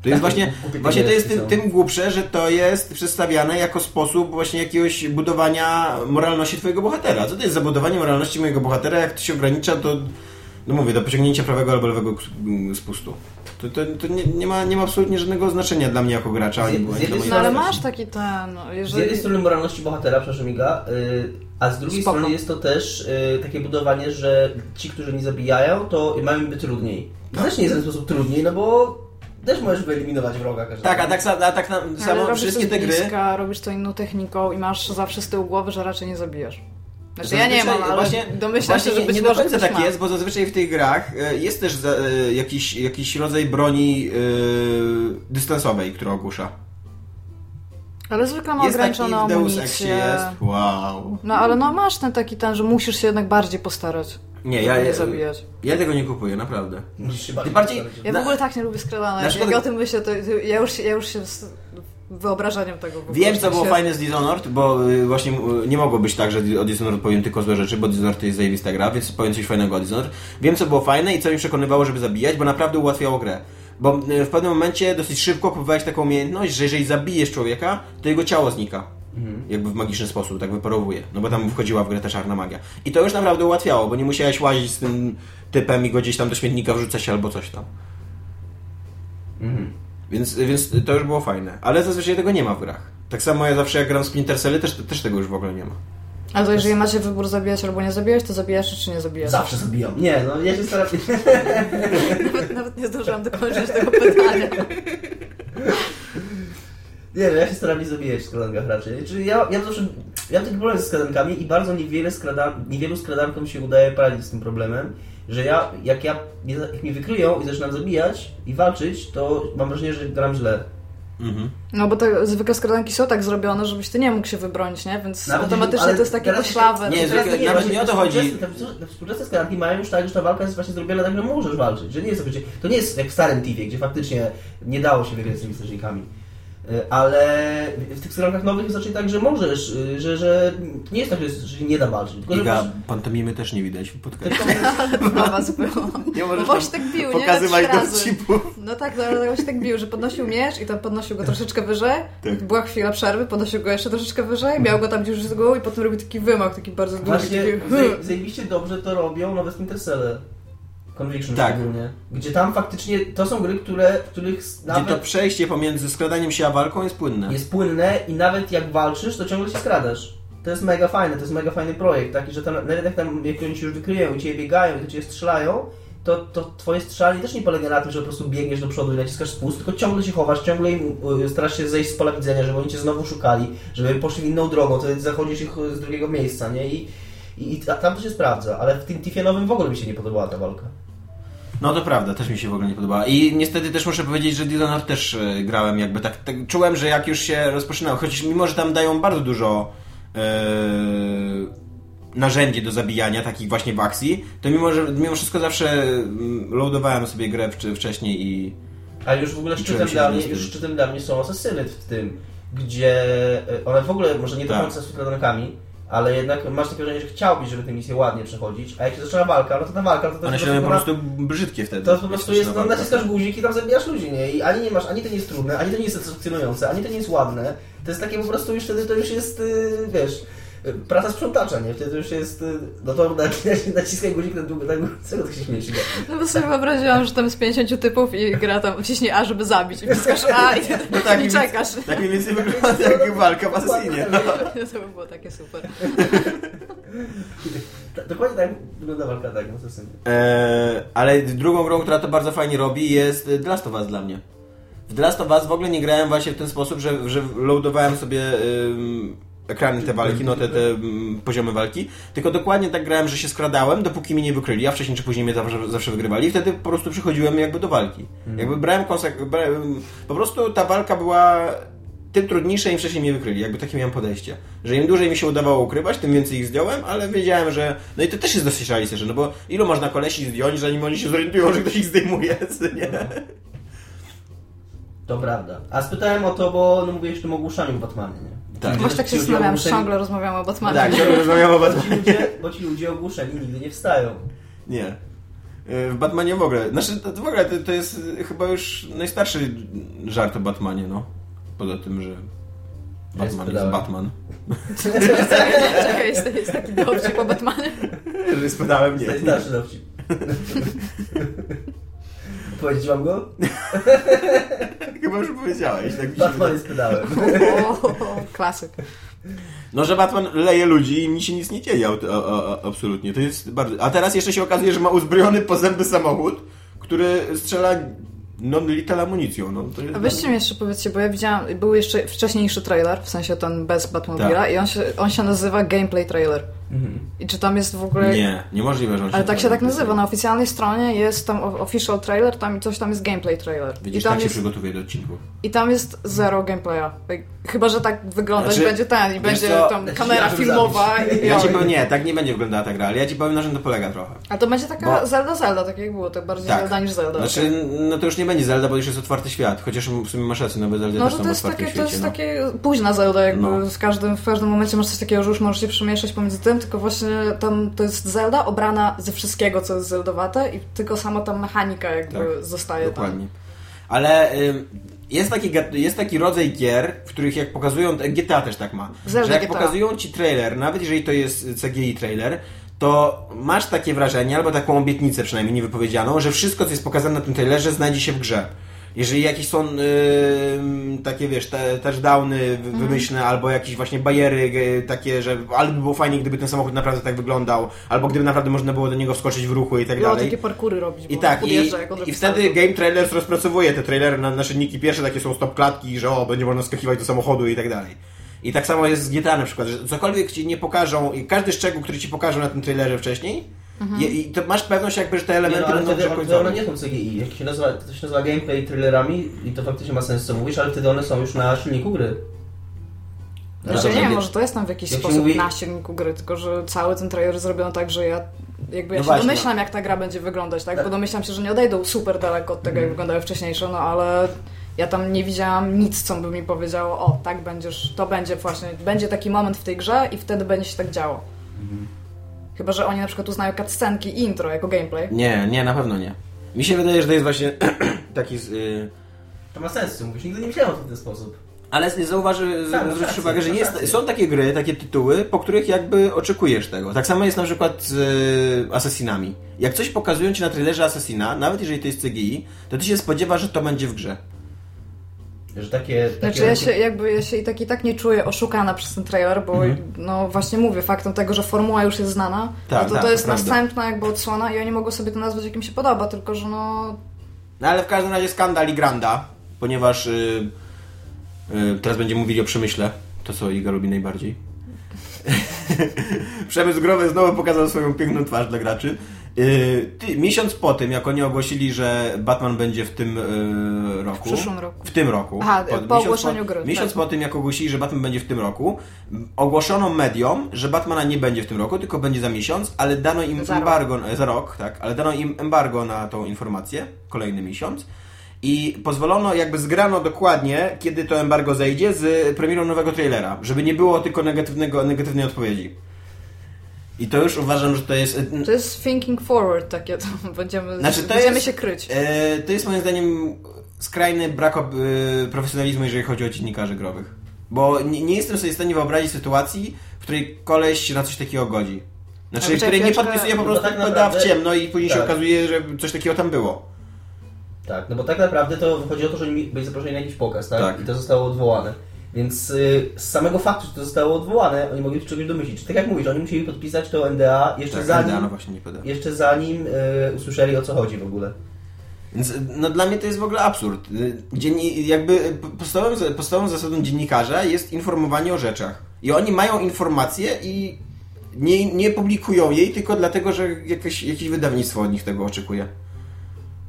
To jest
Tak,
właśnie, właśnie to jest tym, tym głupsze, że to jest przedstawiane jako sposób właśnie jakiegoś budowania moralności twojego bohatera. Co to jest za budowanie moralności mojego bohatera, jak to się ogranicza do, no mówię, do pociągnięcia prawego albo lewego spustu. To, to, to nie, nie, ma, nie ma absolutnie żadnego znaczenia dla mnie jako gracza.
Z
ani
z jednej
No ale
strony-
masz taki ten, no,
Z
jeżeli...
jednej strony moralności bohatera, przepraszam Iga, y, a z drugiej
Spoko.
strony jest to też y, takie budowanie, że ci, którzy nie zabijają, to mają być trudniej. To też nie jest w ten sposób trudniej, no bo też możesz wyeliminować wroga każdego.
Tak, a tak, a tak na,
Ale
samo
robisz
wszystkie te gry...
bliska, robisz to inną techniką i masz zawsze z tyłu głowy, że raczej nie zabijasz. Znaczy ja nie mam, ale
właśnie,
domyślam
właśnie
się, że
nie,
być
nie do końca
ktoś
tak
ma.
jest, bo zazwyczaj w tych grach e, jest też za, e, jakiś, jakiś rodzaj broni e, dystansowej, która ogłusza.
Ale zwykle ma
Jest
ograniczoną
Deus
amunicję.
Exie jest. Wow.
No ale no masz ten taki ten, że musisz się jednak bardziej postarać.
Nie, ja,
nie
ja,
zabijać.
ja tego nie kupuję, naprawdę.
Musisz się
Ty
bardziej...
bardziej-
postarać.
Ja w ogóle tak nie lubię skradanek.
na przykład-
Jak o tym myślę, to ja już, ja już się z wyobrażeniem tego w ogóle
Wiem, co było
się-
fajne z Dishonored, bo y, właśnie y, nie mogło być tak, że o Dishonored powiem tylko złe rzeczy, bo Dishonored to jest zajebista gra, więc powiem coś fajnego o Dishonored. Wiem, co było fajne i co mi przekonywało, żeby zabijać, bo naprawdę ułatwiało grę. Bo y, w pewnym momencie dosyć szybko kupowałeś taką umiejętność, że jeżeli zabijesz człowieka, to jego ciało znika. Jakby w magiczny sposób, tak wyparowuje. No bo tam wchodziła w grę ta czarna magia. I to już naprawdę ułatwiało, bo nie musiałeś łazić z tym typem i go gdzieś tam do śmietnika wrzucać albo coś tam.
Mhm.
Więc, więc to już było fajne. Ale zazwyczaj tego nie ma w grach. Tak samo ja zawsze jak gram Splinter Cell, też, też tego już w ogóle nie ma.
Ale to jeżeli macie wybór zabijać albo nie zabijać, to zabijasz czy nie zabijasz?
Zawsze zabijam. Nie, no ja się staram...
Nawet, nawet nie zdążyłam dokończyć tego pytania.
Nie, no ja się staram nie zabijać w skradankach raczej. Czyli ja, ja zawsze... Ja mam taki problem ze skradankami i bardzo niewiele skradan... niewielu skradankom się udaje poradzić z tym problemem, że ja, jak ja, jak mnie wykryją i zaczynam zabijać i walczyć, to mam wrażenie, że gram źle.
Mhm.
No bo te zwykle skradanki są tak zrobione, żebyś ty nie mógł się wybronić, nie? Więc
Nawet
automatycznie to jest takie poślawe.
Nie, zwykle-
jest-
nawet nie o to chodzi.
współczesne- Te współczesne- skradanki mają już tak, że ta walka jest właśnie zrobiona tak, że możesz walczyć. Że nie jest, to nie jest jak w starym Tifie, gdzie faktycznie nie dało się wygrać z tymi strażnikami. Y, Ale w tych skradankach nowych jest raczej tak, że możesz, y, że, że nie jest tak, że, nie da walczyć. Tylko,
Iga,
masz-
pantomimy też nie widać w podcaście.
Dla was było.
Nie
No
możesz
bo
tam
się tak bił, nie?
pokazywać dowcipów.
No tak, no ale się tak bił, że podnosił miecz i tam podnosił go troszeczkę wyżej.
Tak.
Była chwila przerwy, podnosił go jeszcze troszeczkę wyżej, miał go tam gdzieś z głową i potem robił taki wymach, taki bardzo długi.
Właśnie
Taki...
zaj- zajebiście dobrze to robią nowe Splinter. Conviction
Tak.
szczególnie. Gdzie tam faktycznie to są gry, które, w których s-
Gdzie to
nawet
przejście pomiędzy skradaniem się a walką jest płynne.
jest płynne i nawet jak walczysz, to ciągle się skradasz. To jest mega fajne, to jest mega fajny projekt, taki, że tam, nawet jak tam jak oni ci już wykryją i ciebie biegają i to cię strzelają, to, to twoje strzelanie też nie polega na tym, że po prostu biegniesz do przodu i naciskasz spust, tylko ciągle się chowasz, ciągle im, starasz się zejść z pola widzenia, żeby oni cię znowu szukali, żeby poszli inną drogą, to zachodzisz ich y, z drugiego miejsca, nie? I, i, i tam to się sprawdza, ale w tym Tiffie nowym w ogóle mi się nie podobała ta walka.
No to prawda, też mi się w ogóle nie podobała. I niestety też muszę powiedzieć, że Dishonored też e, grałem jakby tak, tak. Czułem, że jak już się rozpoczynało, chociaż mimo, że tam dają bardzo dużo e, narzędzi do zabijania, takich właśnie w akcji, to mimo, że mimo wszystko zawsze mm, loadowałem sobie grę wcze- wcześniej i.
Ale już w ogóle szczytem dla, mnie, już szczytem dla mnie są asesyny w tym, gdzie y, one w ogóle, może nie do
Tak.
końca z skradankami, ale jednak masz takie wrażenie, że chciałbyś, żeby te misje ładnie przechodzić, a jak się zaczyna walka, no to ta walka to, to,
One się robią po prostu brzydkie wtedy.
to po prostu jest, no, naciskasz guzik i tam zabijasz ludzi, nie? I ani nie masz, ani to nie jest trudne, ani to nie jest satysfakcjonujące, ani to nie jest ładne. To jest takie po prostu już wtedy to już jest, y, wiesz, Praca sprzątacza, nie? Wtedy już jest, y, no to naciskaj, guzik na długo, tak, czego ty się śmiesz?
No bo sobie wyobraziłam, że tam jest 50 typów i gra tam wciśnie A, żeby zabić. I wciskasz A i,
No tak,
i czekasz.
Tak mniej więcej wygląda jak walka w Assassinie. No.
To by było takie super.
Dokładnie tak wygląda walka, tak, no to jest
Eee, ale drugą grą, która to bardzo fajnie robi jest The Last of Us dla mnie. W The Last of Us w ogóle nie grałem właśnie w ten sposób, że, że loadowałem sobie ym, ekrany te walki, no te, te ym, poziomy walki, tylko dokładnie tak grałem, że się skradałem, dopóki mnie nie wykryli, a wcześniej czy później mnie zawsze, zawsze wygrywali i wtedy po prostu przychodziłem jakby do walki. Jakby brałem konsek... Brałem, po prostu ta walka była tym trudniejsze im wcześniej mnie wykryli. Jakby takie miałem podejście. Że im dłużej mi się udawało ukrywać, tym więcej ich zdjąłem, ale wiedziałem, że... No i to też jest dosyć realistyczne, no bo ilu można kolesi zdjąć, zanim oni się zorientują, że ktoś ich zdejmuje, nie?
To prawda. A spytałem o to, bo no mówiłeś o tym ogłuszaniu w Batmanie, nie?
Tak.
Właśnie tak się zastanawiam,
ogłuszeni-
ciągle rozmawiamy o Batmanie.
Tak, ciągle rozmawiam o
Bo ci
Batmanie.
ludzie, bo ci ludzie ogłuszeni nigdy nie wstają.
Nie. Y, W Batmanie w ogóle. Znaczy, to, to w ogóle to, to jest y, chyba już najstarszy żart o Batmanie, no. Poza tym, że Batman jest
spydałem.
Batman.
Czekaj, jest, jest taki dowcip o Batmanie.
Że
jest
nie.
dalszy dowcip. Powiedzieć wam go?
Chyba już powiedziałeś. Tak mi się
Batman jest pedałem.
Klasyk.
No, że Batman leje ludzi i mi się nic nie dzieje, a- a- a- absolutnie. To jest bardzo... A teraz jeszcze się okazuje, że ma uzbrojony po zęby samochód, który strzela non-lethal amunicją. No, to jest
A weźcie mi jeszcze powiedzcie, bo ja widziałam, był jeszcze wcześniejszy trailer, w sensie ten bez Batmobila
Tak.
i on się, on się nazywa Gameplay Trailer. I czy tam jest w ogóle...
Nie, niemożliwe, że on
Ale tak się tak
nazywa.
na oficjalnej stronie jest tam official trailer, tam i coś tam jest gameplay trailer.
Widzisz,
I tam,
tak się
jest,
przygotowuje do odcinków.
I tam jest zero gameplaya. Tak, Chyba, że tak wyglądać
Znaczy,
będzie ten i będzie
co,
tam
znaczy,
kamera
ja
filmowa. I,
Ja ci powiem, nie, tak nie będzie wyglądała ta gra, ale ja ci powiem, na czym to polega trochę.
A to będzie taka
Bo-
Zelda Zelda, tak jak było, tak bardziej
Tak.
Zelda niż Zelda.
Znaczy, no to już nie będzie Zelda, bo już jest otwarty świat. Chociaż w sumie masz rację, no bo Zelda
No
też
to, to
w
jest takie, to
świecie.
jest
no.
takie późna Zelda, jakby
No.
z każdym, w każdym momencie masz coś takiego, że już możesz się przemieszać pomiędzy tym, tylko właśnie tam to jest Zelda obrana ze wszystkiego, co jest zeldowate i tylko sama ta mechanika jakby
Tak,
zostaje
Dokładnie. Ale ym, jest taki, jest taki rodzaj gier, w których jak pokazują, GTA też tak ma,
Zelda
że jak
GTA.
pokazują ci trailer, nawet jeżeli to jest CGI trailer, to masz takie wrażenie, albo taką obietnicę przynajmniej niewypowiedzianą, że wszystko, co jest pokazane na tym trailerze, znajdzie się w grze. Jeżeli jakieś są ym, takie, wiesz, te, touchdowny
Mhm.
wymyślne, albo jakieś właśnie bajery y, takie, że albo by było fajnie, gdyby ten samochód naprawdę tak wyglądał, albo gdyby naprawdę można było do niego wskoczyć w ruchu i tak
I o,
dalej.
takie parkury robić,
I tak, i, i wtedy. Game Trailers rozpracowuje te trailery na naszyjniki. Pierwsze takie są stop klatki, że o, będzie można skakiwać do samochodu i tak dalej. I tak samo jest z GTA na przykład, że cokolwiek ci nie pokażą, i każdy szczegół, który ci pokażą na tym trailerze wcześniej,
Mhm.
je, i to masz pewność jakby, że te
Nie,
elementy
no, ale
będą
wtedy
przekończone.
one nie są CGI. Jak się nazywa, to się nazywa gameplay thrillerami i to faktycznie ma sens co mówisz, ale wtedy one są już na silniku gry.
Znaczy,
Tak,
nie może to jest tam w jakiś
jak
sposób
mówi-
na silniku gry, tylko że cały ten trailer zrobiono tak, że ja jakby ja
No
się
właśnie.
domyślam, jak ta gra będzie wyglądać, tak?
Tak.
Bo domyślam się, że nie odejdą super daleko od tego,
Mhm.
jak wyglądały wcześniejsze, no ale ja tam nie widziałam nic, co by mi powiedziało, o, tak będziesz, to będzie właśnie, będzie taki moment w tej grze i wtedy będzie się tak działo.
Mhm.
Chyba, że oni na przykład uznają cutscenki i intro jako gameplay.
Nie, nie, na pewno nie. Mi się wydaje, że to jest właśnie taki... z- Y...
To ma sens co mówisz. Nigdy nie myślałem o tym w ten sposób.
Ale zauważy, zwróć uwagę, że jest, są takie gry, takie tytuły, po których jakby oczekujesz tego. Tak samo jest na przykład z y, Assassinami. Jak coś pokazują ci na trailerze Assassina, nawet jeżeli to jest CGI, to ty się spodziewasz, że to będzie w grze.
Że takie... takie
Znaczy ja się jakby ja się i tak i tak nie czuję oszukana przez ten trailer, bo no właśnie mówię, faktem tego, że formuła już jest znana,
Mhm. Tak,
no to
tak,
to
to
jest
prawda.
następna jakby odsłona i oni mogą sobie to nazwać jakim się podoba, tylko że no
No ale w każdym razie skandal i granda, ponieważ y, y, teraz będziemy mówili o przemyśle, to co Iga lubi najbardziej. Przemysł growy znowu pokazał swoją piękną twarz dla graczy. Y, ty, miesiąc po tym, jak oni ogłosili, że Batman będzie w tym y, roku.
W przyszłym roku.
W tym roku.
Aha, po
miesiąc
ogłoszeniu gry,
Miesiąc
tak.
po tym, jak ogłosili, że Batman będzie w tym roku, ogłoszono mediom, że Batmana nie będzie w tym roku, tylko będzie za miesiąc, ale dano im
Za rok.
embargo, za rok, tak, ale dano im embargo na tą informację, kolejny miesiąc. I pozwolono, jakby zgrano dokładnie, kiedy to embargo zejdzie z premierą nowego trailera, żeby nie było tylko negatywnego, negatywnej odpowiedzi. I to już uważam, że to jest.
to jest thinking forward takie, to będziemy,
Znaczy, to
będziemy
jest-
się kryć.
E, to jest moim zdaniem skrajny brak ob, e, profesjonalizmu, jeżeli chodzi o dziennikarzy growych. Bo nie, nie jestem sobie w stanie wyobrazić sytuacji, w której koleś się na coś takiego godzi. Znaczy,
Ale
której nie podpisuje po
no
prostu
tak
tak
naprawdę-
w ciemno i później się
tak.
okazuje, że coś takiego tam było.
Tak, no bo tak naprawdę to chodzi o to, że oni byli zaproszeni na jakiś pokaz, tak?
Tak.
I to zostało odwołane. Więc y, z samego faktu, że to zostało odwołane, oni mogli się czegoś domyślić. Tak jak mówisz, oni musieli podpisać to NDA jeszcze
Tak,
zanim,
NDA, no właśnie nie
jeszcze zanim y, usłyszeli o co chodzi w ogóle.
Więc no, dla mnie to jest w ogóle absurd. Y, Dzienni, jakby podstawową, podstawową zasadą dziennikarza jest informowanie o rzeczach. I oni mają informację i nie, nie publikują jej tylko dlatego, że jakieś, jakieś wydawnictwo od nich tego oczekuje.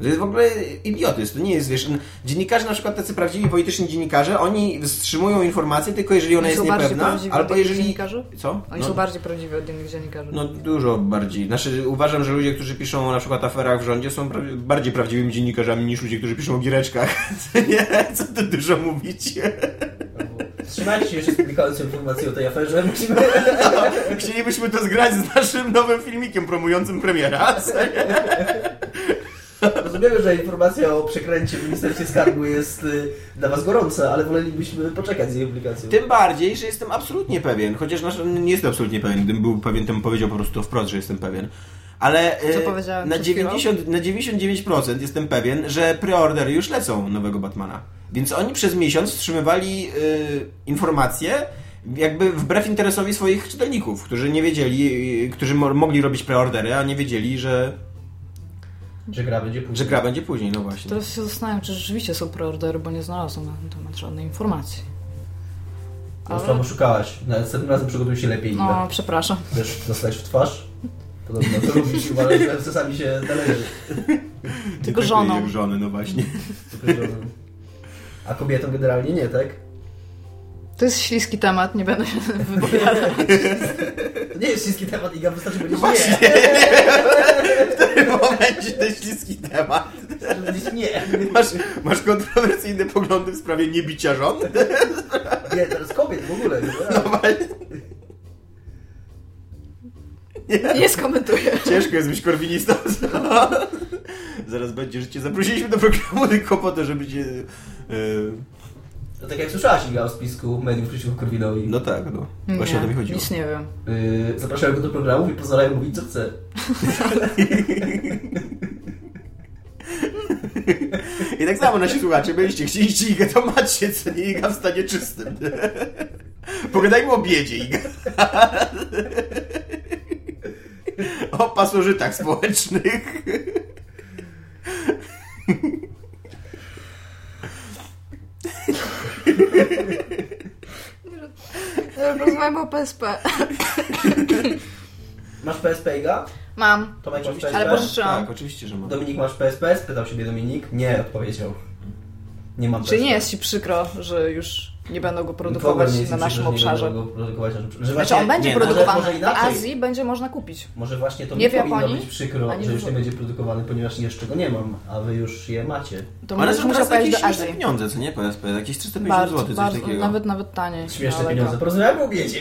To jest w ogóle idiotyzm. To nie jest, wiesz, dziennikarze, na przykład tacy prawdziwi polityczni dziennikarze, oni wstrzymują informację tylko jeżeli ona
Oni
jest niepewna, albo jeżeli...
dziennikarzy?
Co?
Oni
No.
są bardziej prawdziwi od innych dziennikarzy.
No dużo bardziej. Znaczy uważam, że ludzie, którzy piszą na przykład o aferach w rządzie są pra- bardziej prawdziwymi dziennikarzami niż ludzie, którzy piszą o giereczkach. nie? Co tu dużo mówić?
Trzymajcie się jeszcze z publikacją informacji o tej aferze. Musimy...
Chcielibyśmy to zgrać z naszym nowym filmikiem promującym premiera.
Rozumiemy, że informacja o przekręcie w Ministerstwie Skarbu jest y, dla Was gorąca, ale wolelibyśmy poczekać z jej publikacją.
Tym bardziej, że jestem absolutnie pewien, chociaż nasz, nie jestem absolutnie pewien, gdybym był pewien, to bym powiedział po prostu wprost, że jestem pewien. Ale
powiedziałem
na,
przed chwilą?
90, na 99% jestem pewien, że preordery już lecą nowego Batmana. Więc oni przez miesiąc wstrzymywali e, informacje jakby wbrew interesowi swoich czytelników, którzy nie wiedzieli, którzy mo- mogli robić preordery, a nie wiedzieli, że,
Że gra będzie później.
że gra będzie później, no właśnie.
Teraz się zastanawiam, czy rzeczywiście są preordery, bo nie znalazłam na ten temat żadnej informacji. Ale-
tam oszukałaś. Następnym razem przygotuj się lepiej.
No,
No.
przepraszam.
Wiesz, dostać w twarz. Podobno to lubisz że czasami się należy.
Tylko żoną.
Żony, no właśnie.
Tylko, że- A kobietom generalnie nie, tak?
To jest śliski temat, nie będę się wypowiadać.
Nie jest wszystki temat, Iga, wystarczy powiedzieć
Właśnie.
nie.
W tym momencie ten śliski temat.
Nie.
Masz, masz kontrowersyjne poglądy w sprawie niebicia żon?
Nie, teraz kobiet w ogóle. Nie?
No właśnie.
Nie skomentuję.
Ciężko jest być korwinistą. Zaraz będzie, że cię zaprosiliśmy do programu tylko po to, żeby cię... Yy,
To tak jak słyszałaś, Iga, o spisku mediów przeciwko Korwinowi.
no tak, no. Właśnie o to mi chodziło.
Nic nie wiem.
Yy, zapraszają go do programów i pozwalają mówić co chce.
I tak samo nasi słuchacze, byliście chcieliście Igę, to macie, co nie Iga w stanie czystym. Pogadajmy o biedzie, Iga. O pasożytach społecznych.
Rozmawiam o PSP.
Masz PSP, Iga?
Mam.
Tomek, masz PSP?
Ale pożyczyłam.
Tak, oczywiście, że mam.
Dominik, masz PSP? Spytał siebie Dominik. Nie, odpowiedział. Nie mam
Czy
PSP.
nie jest ci przykro, że już nie będą go
W
produkować na naszym obszarze?
będą go produkować. Że
Znaczy on będzie
nie, no,
może-
produkowany
może
w
inaczej.
Azji, będzie można kupić.
Może właśnie to
Nie
mi
w
powinno
Japonii,
być przykro, że
w
już nie będzie produkowany, ponieważ jeszcze go nie mam, a wy już je macie.
To
Ale są teraz jakieś
do
śmieszne pieniądze, co nie? PSP, jakieś 350
Bardzo,
zł, coś
bardzo,
takiego.
nawet, nawet taniej.
Śmieszne pieniądze. Porozmawiamy o biedzie.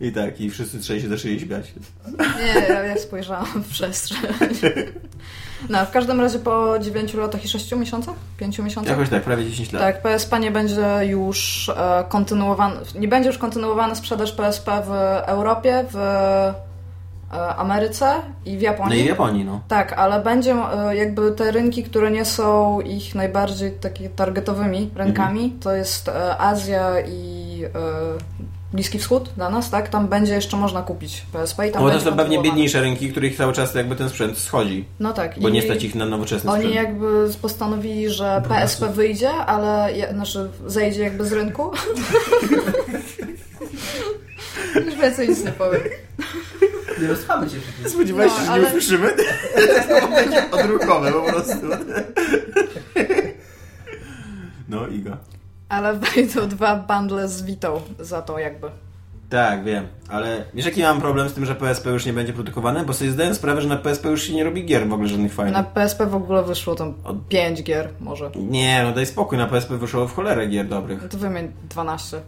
I tak, i wszyscy trzej się zaczęli śmiać.
Nie, ja, spojrzałam w przestrzeń. No, w każdym razie po 9 latach i 6 miesiącach? 5 miesiącach?
Jakoś tak, prawie 10 lat.
Tak, PSP nie będzie już e, kontynuowany, nie będzie już kontynuowana sprzedaż PSP w Europie, w e, Ameryce i w
No
Japonii.
i w Japonii, no.
Tak, ale będzie e, jakby te rynki, które nie są ich najbardziej takie targetowymi rynkami,
Mhm.
to jest Azja i Bliski Wschód dla nas, tak? Tam będzie jeszcze można kupić PSP i tam
No bo to są pewnie biedniejsze rynki, których cały czas jakby ten sprzęt schodzi.
No tak.
Bo
i
nie stać ich na nowoczesny
Oni
sprzęt.
jakby postanowili, że PSP wyjdzie, ale znaczy zejdzie jakby z rynku. Już więcej nic nie powiem.
Nie rozchamy cię przecież.
Spodziewałeś
No,
się, że
ale-
nie usłyszymy? to będzie odruchowe po prostu. No, Iga.
Ale wejdą dwa bundle z Vitą za to jakby.
Tak, wiem, ale wiesz jaki mam problem z tym, że PSP już nie będzie produkowane? Bo sobie zdaję sprawę, że na PSP już się nie robi gier w ogóle żadnych fajnych.
Na PSP w ogóle wyszło tam 5 gier może.
Nie, no daj spokój, na PSP wyszło w cholerę gier dobrych.
No to wymień 12.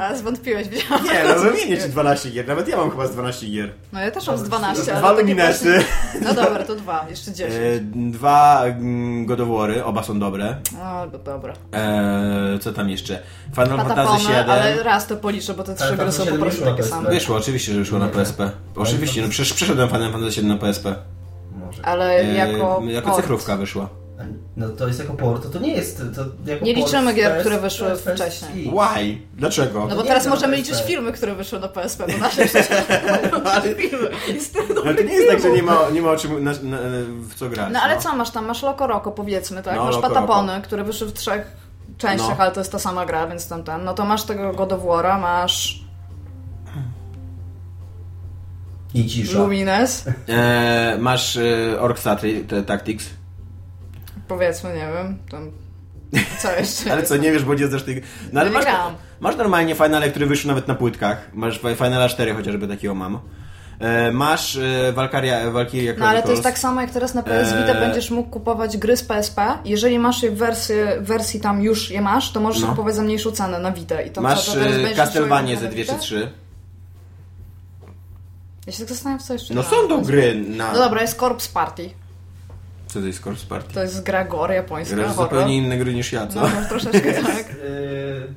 A zwątpiłeś, widziałam.
Nie, no wymienię ci 12 gier. Nawet ja mam chyba z 12 gier.
No ja też mam z 12, ale
Dwa Luminesy,
No dobra, to dwa, jeszcze 10.
e, dwa mm, God of War'y, oba są dobre.
No to dobra.
E, co tam jeszcze? Final Fantasy
Patapony,
7.
ale raz to policzę, bo te trzy gry są po prostu takie same.
Wyszło, oczywiście, że wyszło na PSP. Oczywiście, no przecież przeszedłem Final Fantasy 7 na PSP.
Może.
Ale
E,
jako,
jako cyfrówka wyszła.
No to jest jako port, to, to nie jest. To jako
Nie liczymy gier,
PS,
które wyszły
PS,
wcześniej.
Why? Dlaczego?
No bo
nie
teraz możemy
PSP.
liczyć filmy, które wyszły na PSP, bo nasze przecież filmy.
No to nie jest tak, że nie ma, nie ma o czym na, na, w co grać.
No ale co masz tam? Masz Loco Roco powiedzmy, tak?
No,
masz
Loco
Patapony, które wyszły w trzech częściach,
No.
ale to jest ta sama gra, więc tam ten. No to masz tego God of War'a, masz
I cisza.
Lumines,
E, masz e, Orc Tactics.
Powiedzmy, nie wiem, tam... Co jeszcze?
Ale co, nie wiesz, bo nie znasz tych... No ale masz, masz normalnie Finale, które wyszły nawet na płytkach. Masz Fi- Finala 4 chociażby, takiego mam. E, masz e, Valkyria, Valkyria
No ale to jest tak samo jak teraz na PS Vita
Eee.
będziesz mógł kupować gry z PSP. Jeżeli masz je w wersji, wersji tam już je masz, to możesz
No.
kupować za mniejszą cenę na Vita. I to
Masz
co, to
e, Castlevania ze
je na Vita?
203.
Ja się tak zastanawiam, co jeszcze
No są to gry na...
No dobra, jest Corpse Party.
Co to jest Corpse Party?
To jest gra gore japońska.
Grasz w
horror.
zupełnie inne gry niż ja, co?
No, no troszeczkę tak.
Yy,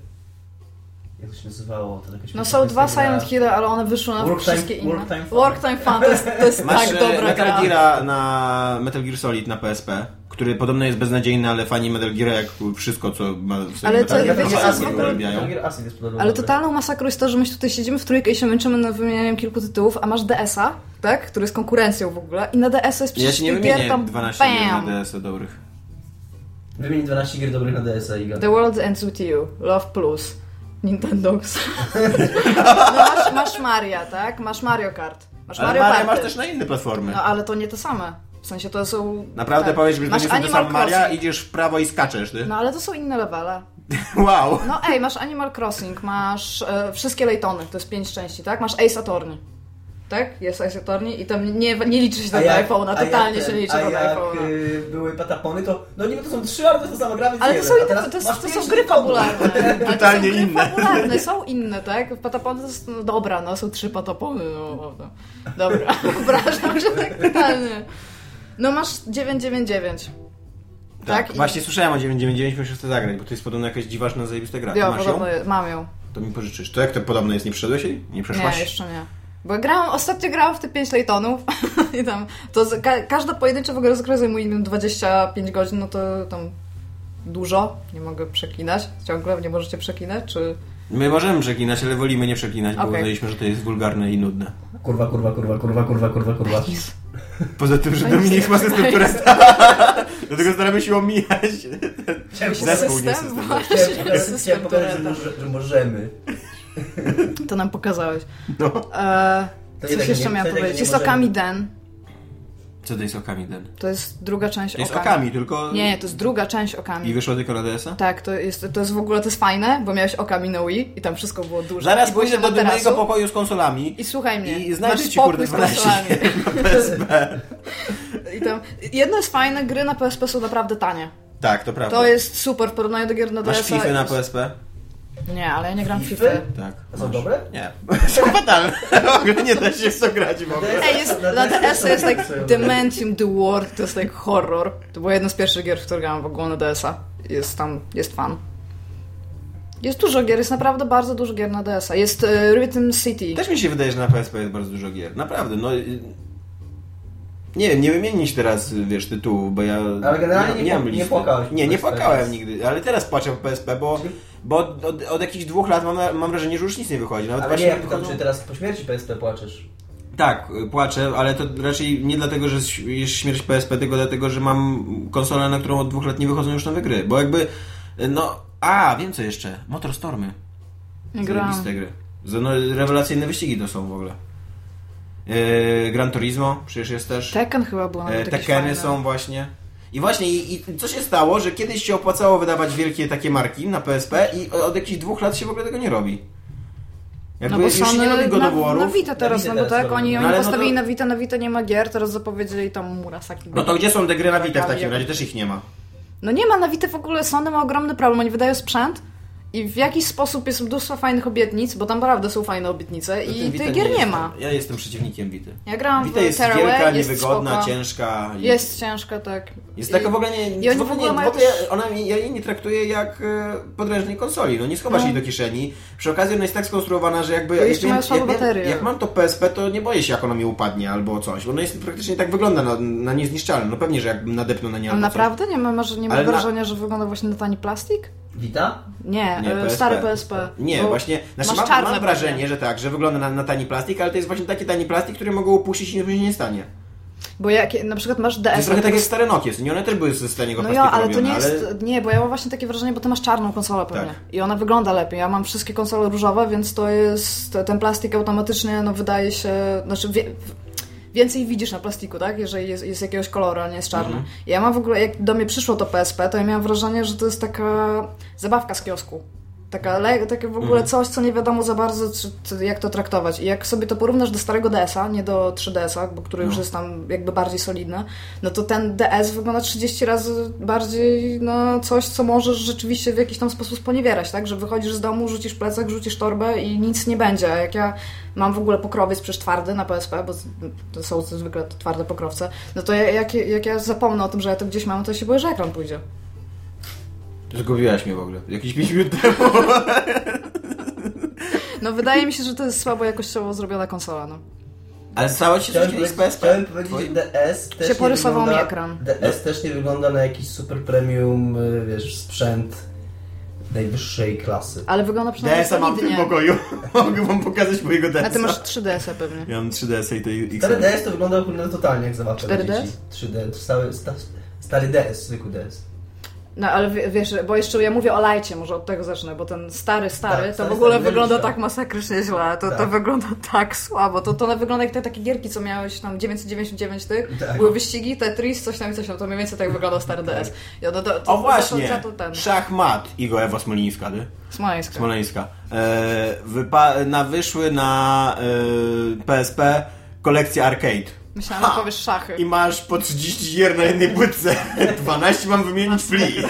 jak to się nazywało? To jakaś
No są dwa
gra.
Silent Hill, ale one wyszły na
Work Time-
wszystkie inne.
Work Time Fun.
Work Time Fun, to jest, to jest
Masz
tak
e,
dobra
Metal
gra.
Geara na Metal Gear Solid na PSP, który podobno jest beznadziejny, ale fani Metal Geara jak wszystko, co ma w sobie
Ale
Metal
to-
Gear,
wiecie,
to
ogóle-
uwielbiają.
Metal Gear Acid jest podobno
Ale totalną masakrą jest to, że my tutaj siedzimy w trójkę i się męczymy nad wymienianiem kilku tytułów, a masz DS-a, tak? Który jest konkurencją w ogóle i na DS-a jest
Ja
przecież
się nie wymienię
tam
12 gier na! DS-a dobrych.
Wymień 12 gier dobrych na DS-a i
The World Ends With You, Love Plus, Nintendox. no masz, masz Maria, tak? Masz Mario Kart. Masz
Ale
Mario
Maria
Party.
masz też na inne platformy.
No ale to nie te same. W sensie to są...
Naprawdę
tak.
powiesz, że to nie są te
Animal
same Maria, idziesz w prawo i skaczesz, ty?
No ale to są inne levele.
Wow!
No ej, masz Animal Crossing, masz e, wszystkie Laytony, to jest pięć części, tak? Masz Ace Attorney. Tak? Jest Ace Attorney i tam nie, nie liczy się do iPhone'a, totalnie
jak
się
ten-
liczy
a
do
jak
iPhone'a.
y, były patapony, to no niby to są trzy, ale to ta sama gra,
Ale
nie
to są, inne, to, to, to są gry fabularne. Ale to
Totalnie
są gry
inne.
fabularne, są inne, tak? Patapony to jest, no dobra, no są trzy patapony, no. no. Dobra, wyobrażam, że tak totalnie. No masz 999.
Tak,
tak? I-
właśnie słyszałem o 999, muszę chcę zagrać, bo to jest podobno jakaś dziwaczna, zajebista gra.
Ja,
masz ją?
podobno mam ją.
To mi pożyczysz. To jak to podobno jest? Nie przeszedłeś jej? Nie przeszłaś?
Nie, jeszcze nie. Bo grałam, ostatnio grałam w te 5 Laytonów i tam, to z, ka, każda pojedyncza w ogóle rozgrywka zajmuje nie wiem, 25 godzin, no to tam dużo, nie mogę przeklinać, ciągle nie możecie przeklinać, czy...
My możemy przeklinać, ale wolimy nie przeklinać, bo
Okej.
uznaliśmy, że to jest wulgarne i nudne.
Kurwa, kurwa, kurwa, kurwa, kurwa, kurwa, kurwa.
Poza tym, że
jest-
Dominik ma system, który Dlatego staramy się omijać.
Chciałem
Zespół, nie
System?
Chciałem pokazać, że, możemy.
To nam pokazałeś.
No.
E,
To
coś jeszcze
jednak
powiedzieć. Jest. Okami Den.
Co to jest Okami Den?
To jest druga część
To jest
Okami.
Okami, tylko...
Nie, nie, to jest druga część Okami.
I wyszło tylko na DS-a?
Tak, to jest, to jest w ogóle to jest fajne, bo miałeś Okami no Wii i tam wszystko było duże.
Zaraz
I
pójdę do
materasu.
pokoju z konsolami
I słuchaj mnie,
i znajdę
masz
ci kurde
z
12
konsolami.
na PSP.
I tam, jedno jest fajne, gry na PSP są naprawdę tanie.
Tak, to prawda.
To jest super w porównaniu do gier na
Masz
DS-a.
FIFA na PSP?
Nie, ale ja nie gram w? FIFA.
Tak.
A są
masz.
dobre?
Nie. Są fatalne. W ogóle nie da się w to grać w ogóle.
Ej, jest, na DS-a jest like Dementium The World, to jest like horror. To było jedno z pierwszych gier, w które grałam w ogóle na DS-a. Jest tam, jest fan. Jest dużo gier, jest naprawdę bardzo dużo gier na DS-a. Jest e, Rhythm City.
Też mi się wydaje, że na PSP jest bardzo dużo gier. Naprawdę, no... Nie wiem, nie wymienić teraz, wiesz, tytułu, bo ja...
Ale generalnie nie pł- nie
listy.
płakałeś
Nie, nie płakałem nigdy, ale teraz płaczę po PSP, bo, bo od, od, od jakichś dwóch lat mam, mam wrażenie, że już nic nie wychodzi. Nawet
Ale nie,
właśnie
ja pytam,
wychodzą-
czy teraz po śmierci PSP płaczesz.
Tak, y, płaczę, ale to raczej nie dlatego, że jest śmierć PSP, tylko dlatego, że mam konsolę, na którą od dwóch lat nie wychodzą już nowe gry. Bo jakby, y, no... A, wiem co jeszcze. Motorstormy. Zajebiste gry. No, rewelacyjne wyścigi to są w ogóle. Yy, Gran Turismo przecież jest też.
Tekken chyba było
E,
jakieś
Tekkeny
fajne.
są właśnie. I właśnie, i, i co się stało, że kiedyś się opłacało wydawać wielkie takie marki na PSP i od jakichś dwóch lat się w ogóle tego nie robi. Jakby
No bo
już nie robi God
na,
of War'ów.
na Vita teraz,
Vita
no bo
teraz
tak, oni,
No
oni
ale no
postawili
to-
na Vita, na Vita nie ma gier, teraz zapowiedzieli tam Murasaki.
No to gdzie są te gry na Vita w takim razie? Też ich nie ma.
No nie ma na Vita w ogóle, Sony ma ogromny problem, oni wydają sprzęt I w jakiś sposób jest mnóstwo fajnych obietnic, bo tam naprawdę są fajne obietnice
No
i tych gier nie,
jest-
ma.
Ja jestem przeciwnikiem Vity.
Ja grałam
Vita
w
jest
Tearaway,
wielka,
jest
niewygodna,
spoko.
ciężka. i-
Jest ciężka, tak.
Jest
I-
taka w ogóle nie, w ogóle, nie,
w ogóle też-
ona, ja jej nie traktuję jak e, podręcznik konsoli, no nie schowasz
No.
jej do kieszeni. Przy okazji ona jest tak skonstruowana, że jakby
Bo jeszcze mają słabe baterie.
jak mam to PSP, to nie boję się jak ona mi upadnie albo coś. Ona jest praktycznie tak wygląda na, na niezniszczalne. No pewnie, że jak nadepnę na nie
Ale
coś.
naprawdę nie ma, nie ma
Ale na-
wrażenia, że wygląda właśnie na tani plastik?
Wita?
Nie,
Nie,
e,
PSP.
stary PSP.
Nie,
Bo
właśnie, znaczy
masz
mam, mam wrażenie,
pewnie.
że tak, że wygląda na, na tani plastik, ale to jest właśnie taki tani plastik, który mogą upuścić i nic się nie stanie.
Bo jak na przykład masz
To
DS...
jest trochę tak jak stare Nokie, nie? One też były ze staniego
No
plastiku
ja, ale to
robione,
nie jest... Nie, bo ja mam właśnie takie wrażenie, bo ty masz czarną konsolę pewnie.
Tak.
I ona wygląda lepiej. Ja mam wszystkie konsole różowe, więc to jest... Ten plastik automatycznie, no wydaje się... Znaczy... Wie, Więcej widzisz na plastiku, tak? Jeżeli jest, jest jakiegoś koloru, a nie jest czarny.
Mhm.
Ja mam w ogóle, jak do mnie przyszło to PSP, to ja miałam wrażenie, że to jest taka zabawka z kiosku. Taka, takie w ogóle
Mhm.
coś, co nie wiadomo za bardzo, czy, czy, jak to traktować. I jak sobie to porównasz do starego DS-a, nie do 3DS-a, bo który już
No.
jest tam jakby bardziej solidny, no to ten DS wygląda 30 razy bardziej no coś, co możesz rzeczywiście w jakiś tam sposób sponiewierać, tak? Że wychodzisz z domu, rzucisz plecak, rzucisz torbę i nic nie będzie. A jak ja mam w ogóle pokrowiec przecież twardy na PSP, bo to są zwykle twarde pokrowce, no to ja- jak, jak ja zapomnę o tym, że ja to gdzieś mam, to się boję, że ekran pójdzie.
Zgubiłaś mnie w ogóle. Jakieś 5 minut temu.
No wydaje mi się, że to jest słabo jakościowo zrobiona konsola, no.
Ale stało ci coś kiedyś z PSP?
chciałem powiedzieć, że DS też
Się
nie
porysował mi
wygląda,
ekran.
DS też nie wygląda na jakiś super premium, y, wiesz, sprzęt najwyższej klasy.
Ale wygląda przynajmniej
DS-a mam w tym pokoju. Mogę wam pokazać mojego DS-a.
A ty masz 3DS-a pewnie.
Ja mam 3DS-a i to X.
Stary DS to wygląda totalnie jak zabawka dla
4DS?
dzieci. 3D, to stały, sta, stary DS, zwykły DS.
No ale wie- wiesz, bo jeszcze ja mówię o lajcie, może od tego zacznę, bo ten stary, stary,
Tak,
to
stary,
w ogóle wygląda tak
tak.
masakrycznie źle, to, to
Tak.
wygląda tak słabo, to, to wygląda jak te takie gierki, co miałeś tam 999 tych,
Tak.
były wyścigi, Tetris, coś tam i coś tam, to mniej więcej tak wyglądał stary DS. Ja, no, to, to,
O właśnie!
To, to ten,
Szachmat Igo Ewa Smolińska, ty?
Smoleńska.
Smoleńska. E, wypa- na wyszły na e, PSP kolekcja arcade.
Myślałam, że powiesz szachy.
I masz po 30 gier na jednej płytce. 12 mam wymienić pli.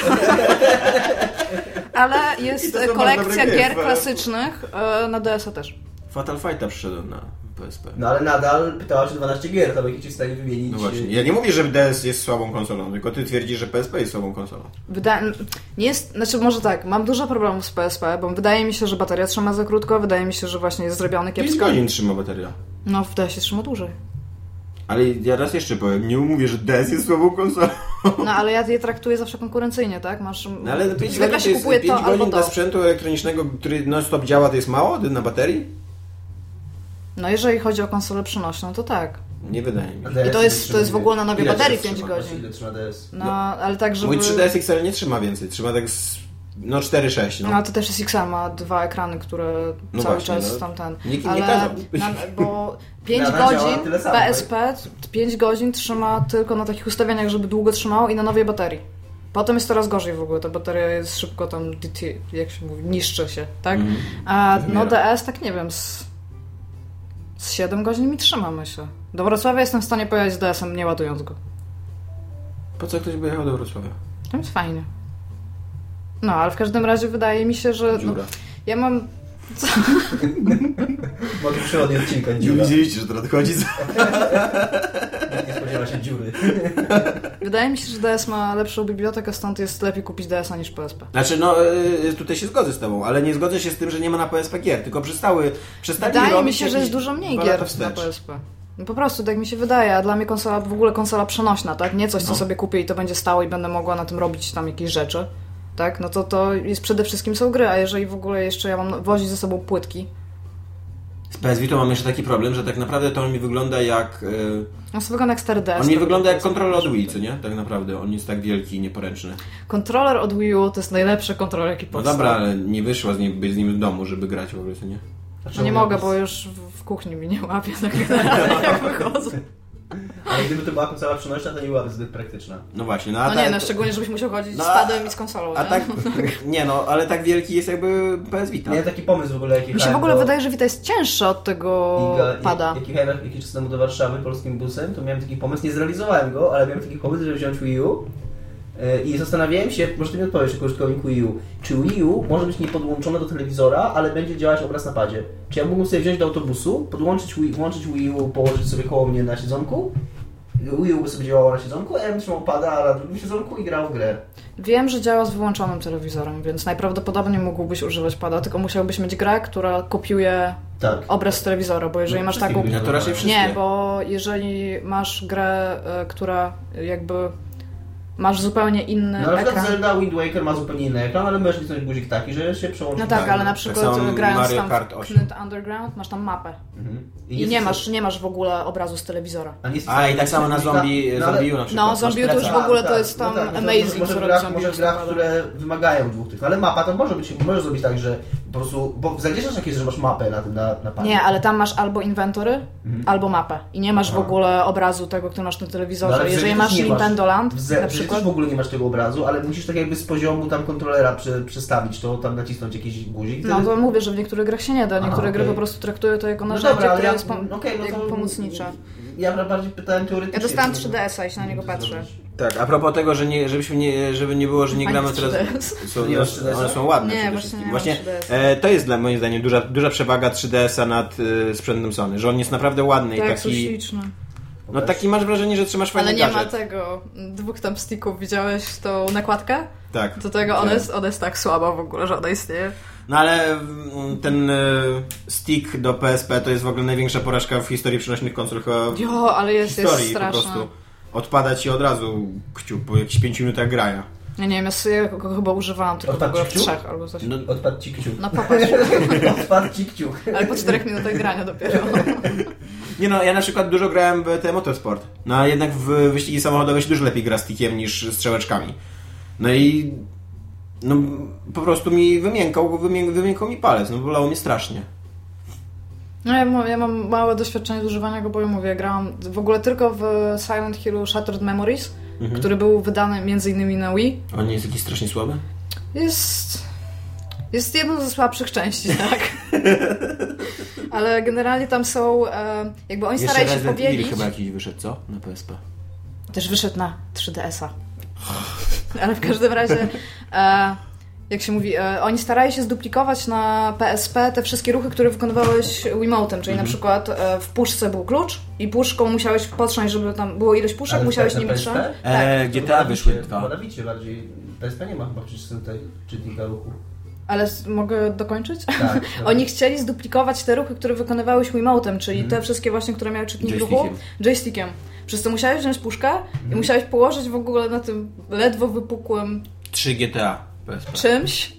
Ale jest kolekcja gier
bo-
klasycznych e, na DS-a też.
Fatal Fighta przyszedłem na PSP.
No ale nadal pytałaś o 12 gier, to ci w stanie wymienić.
No właśnie. Ja nie mówię, że DS jest słabą konsolą, tylko ty twierdzisz, że PSP jest słabą konsolą.
Wyda- nie jest, znaczy może tak, mam dużo problemów z PSP, bo wydaje mi się, że bateria trzyma za krótko, wydaje mi się, że właśnie jest zrobiony
5
kiepsko.
godzin trzyma bateria.
No, w DS się trzyma dłużej.
Ale ja raz jeszcze powiem, nie mówię, że DS jest słabą konsolą.
No, ale ja je traktuję zawsze konkurencyjnie, tak? Masz...
No ale 5
zwykle
godzin, to
się
jest,
kupuje
5
to albo
godzin dla
to.
sprzętu elektronicznego, który non-stop działa, to jest mało na baterii?
No, jeżeli chodzi o konsolę przenośną, to tak.
Nie wydaje mi się.
I to jest- to jest w ogóle na nowej baterii
DS
5
trzyma?
godzin.
Ile trzyma DS?
No, ale tak, żeby...
Mój 3DS XL nie trzyma więcej, trzyma tak z, no 4-6, no.
No, to też jest XL, ma dwa ekrany, które
No
cały
właśnie,
czas
no.
tam ten.
Nikt
ale
nie kazał.
na, bo 5
Nadal działa
godzin
tak?
PSP 5 godzin trzyma tylko na takich ustawieniach, żeby długo trzymało i na nowej baterii. Potem jest coraz gorzej w ogóle, ta bateria jest szybko tam, jak się mówi, niszczy się, tak?
Mhm.
A no. DS, tak nie wiem, z, z 7 godzin mi trzyma, myślę. Do Wrocławia jestem w stanie pojechać z DS-em, nie ładując go.
Po co ktoś by jechał do Wrocławia?
Tam jest fajnie. No, ale w każdym razie wydaje mi się, że... No,
Dziura.
ja mam...
Bo to przewodni odcinka,
Nie
dziura.
widzieliście, że to nadchodzi?
Nie spodziewa się dziury.
Wydaje mi się, że DS ma lepszą bibliotekę, stąd jest lepiej kupić DS-a niż PSP.
Znaczy, no y, tutaj się zgodzę z tobą, ale nie zgodzę się z tym, że nie ma na PSP gier, tylko przestały, przestali
Wydaje mi się, że jest dużo mniej gier na. PSP. No po prostu, tak mi się wydaje, a dla mnie konsola, w ogóle konsola przenośna, tak? Nie coś, co
No.
sobie kupię i to będzie stało i będę mogła na tym robić tam jakieś rzeczy, tak? No to to jest przede wszystkim są gry, a jeżeli w ogóle jeszcze ja mam wozić ze sobą płytki,
Z PS Vita mam jeszcze taki problem, że tak naprawdę to on mi wygląda jak... Y,
no to wygląda jak stary DS.
on mi wygląda jak kontroler od Wii, co nie? Tak naprawdę, on jest tak wielki i nieporęczny.
Kontroler od Wii U to jest najlepszy kontroler, jaki
No
powstał.
dobra, ale nie wyszła z nim, z nim w domu, żeby grać w ogóle, co nie?
No nie mogę, bo już w, kuchni mi nie łapie tak jak wychodzę.
Ale gdyby to była konsola przenośna, to nie byłaby zbyt praktyczna.
No właśnie, no a
No
tak-
nie, no szczególnie, żebyś musiał chodzić
No,
z padem i z konsolą,
A
nie?
tak, nie no, ale tak wielki jest jakby PS Vita.
Miałem taki pomysł w ogóle, jaki
Mi się w ogóle wydaje, że Vita jest cięższa od tego
Iga,
pada.
Jak jechałem jakiś czas temu do Warszawy polskim busem, to miałem taki pomysł, nie zrealizowałem go, ale miałem taki pomysł, żeby wziąć Wii U I zastanawiałem się, może ty mi odpowiesz jako użytkownik Wii U, czy Wii U może być niepodłączone do telewizora, ale będzie działać obraz na padzie? Czy ja mógłbym sobie wziąć do autobusu, podłączyć Wii, włączyć Wii U, położyć sobie koło mnie na siedzonku, Wii U by sobie działało na siedzonku, a ja bym trzymał pada a na drugim siedzonku i grał w grę.
Wiem, że działa z wyłączonym telewizorem, więc najprawdopodobniej mógłbyś używać pada, tylko musiałbyś mieć grę, która kopiuje
Tak.
obraz z telewizora, bo jeżeli
No,
masz taką...
No to raczej wszystkie.
Nie, bo jeżeli masz grę, e, która jakby masz zupełnie inny
No, na
ekran.
Zelda Wind Waker ma zupełnie inny ekran, ale możesz wcisnąć guzik taki, że się przełączy.
No tak,
Tak,
ale na
tak
przykład
samo
grając
Mario
tam
Kart
w
8.
Knut Underground masz tam mapę.
Mhm.
I
jest-
nie masz, nie masz w ogóle obrazu z telewizora.
A,
A i tak samo na zombie,
No, ale-
zombie U na przykład.
No, zombie U to już w ogóle to jest tam
no tak,
amazing,
może, w grach, może w grach, które wymagają dwóch tych, ale mapa tam może być, może zrobić tak, że po prostu, bo w Zeldzie też tak jest, że masz mapę na tym, na, na padzie.
Nie, ale tam masz albo inwentory, albo mapę. I nie masz w
Mhm. Aha.
ogóle obrazu tego, który masz na
No,
telewizorze.
w
Jeżeli masz Nintendo Land
W
na
w
przykład,
też w ogóle nie masz tego obrazu, ale musisz tak jakby z poziomu tam kontrolera przestawić to, tam nacisnąć jakiś guzik.
no to mówię, że w niektórych grach się nie da. Niektóre
Aha,
gry po prostu traktują to jako
no
narzędzie,
dobra, ale
które
ja,
jest pom-
okej, no
pomocnicze.
Ja bardziej pytałem teoretycznie.
Ja dostałam
czy-
3DS-a i się na niego patrzę.
Tak, a propos tego, że nie, żebyśmy nie, żeby nie było, że nie gramy teraz...
3DS.
Są,
Nie masz 3DS-a?
one są ładne
Nie, właśnie nie
Właśnie
3DS-a.
e, to jest dla moim zdaniem duża, duża przewaga 3DS-a nad e, sprzętem Sony, że on jest naprawdę ładny
Tak,
i taki...
śliczne.
No taki masz wrażenie, że trzymasz fajny
Ale nie ma
gadżet.
tego, dwóch tam sticków. Widziałeś tą nakładkę?
Tak.
Do tego ona
Tak.
jest, ona jest tak słaba w ogóle, że ona istnieje.
No ale mm, ten e, stick do PSP to jest w ogóle największa porażka w historii przenośnych konsol chyba
Jo, ale jest, jest
historii po
straszna.
prostu. Odpada ci od razu kciuk po jakichś 5 minutach grania.
Ja nie wiem, ja sobie go chyba używałam tylko
Odpadł
w trzech albo coś.
No,
Odpadł ci kciuk.
No popatrz,
Odpadł ci kciuk.
ale po czterech minutach grania dopiero.
Nie no, ja na przykład dużo grałem w te motorsport. No a jednak w wyścigi samochodowe się dużo lepiej gra stickiem niż strzałeczkami. No i no po prostu mi wymiękał, wymię, wymiękał mi palec, no bolało mnie strasznie.
No ja, mam- ja mam małe doświadczenie z używania go, bo ja mówię, grałam w ogóle tylko w Silent Hill Shattered Memories,
Mhm.
który był wydany między innymi na Wii.
On nie jest jakiś strasznie słaby?
Jest... Jest jedną ze słabszych części, tak. Ale generalnie tam są... E, jakby oni
Jeszcze
starają się powiedzieć...
chyba jakiś wyszedł, co? Na PSP.
Też wyszedł na 3DS-a. Ale w każdym razie, e, jak się mówi, e, oni starali się zduplikować na PSP te wszystkie ruchy, które wykonywałeś Wiimotem, czyli na przykład w puszce był klucz i puszką musiałeś potrząść, żeby tam było ileś puszek,
Ale
musiałeś
PSP?
trzymać.
E, GTA wyszły dwa.
Chyba na Wicie bardziej. PSP nie ma chyba przecież tutaj czytnika ruchu.
Ale mogę dokończyć?
Tak.
Oni chcieli zduplikować te ruchy, które wykonywałeś Wiimotem, czyli te wszystkie właśnie, które miały czytnik ruchu,
Joystickiem.
joystickiem. Przez to musiałeś wziąć puszkę i musiałeś położyć w ogóle na tym ledwo wypukłym
3 GTA PSP.
czymś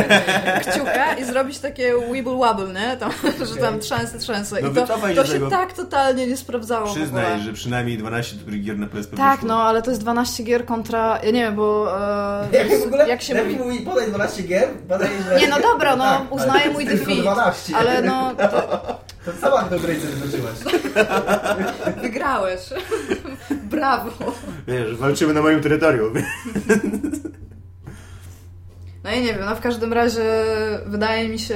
kciuka i zrobić takie wibble wobble, nie? Tam, Że tam trzęsę, trzęsę.
No
I to, to
się tego.
tak totalnie nie sprawdzało.
Przyznaj, że przynajmniej 12 dobrych gier na PSP
Tak,
wyszło.
no, ale to jest 12 gier kontra... Ja nie wiem, bo... E,
Jak w ogóle,
jak się mówi...
mówi, podaj 12 gier, podaj 12
Nie, no dobra, no,
Tak,
uznaję mój defeat.
12.
Ale no, to
To sama do gry zobaczyłaś.
wygrałeś. Brawo.
Wiesz, walczymy na moim terytorium.
No i nie wiem, no w każdym razie wydaje mi się...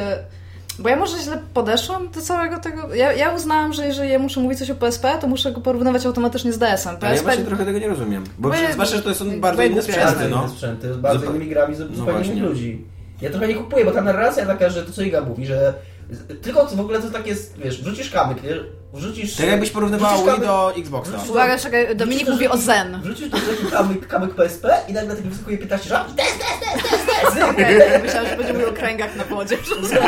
Bo ja może źle podeszłam do całego tego... Ja, ja uznałam, że jeżeli ja muszę mówić coś o PSP, to muszę go porównywać automatycznie z DS-em.
Ale ja
PSP...
właśnie trochę tego nie rozumiem. Bo
Bo ja-
zwłaszcza, że to są bardzo inne sprzęty, no.
sprzęty, z bardzo
Zupa-
innymi grami, z
No
zupełnie
właśnie.
innych ludzi. Ja trochę nie kupuję, bo ta narracja taka, że to co Iga mówi, że tylko w ogóle to tak jest, wiesz, wrzucisz kamyk, nie? Wrzucisz...
Tak jakbyś porównywała Wii do Xboxa.
Uwaga, czekaj, Dominik mówi o Zen.
Wrzucisz do rzeki kamyk, kamyk PSP i nagle taki wyskakuje 15 żab i des, des.
Okej, ja myślałam, że będzie mówił o kręgach na wodzie.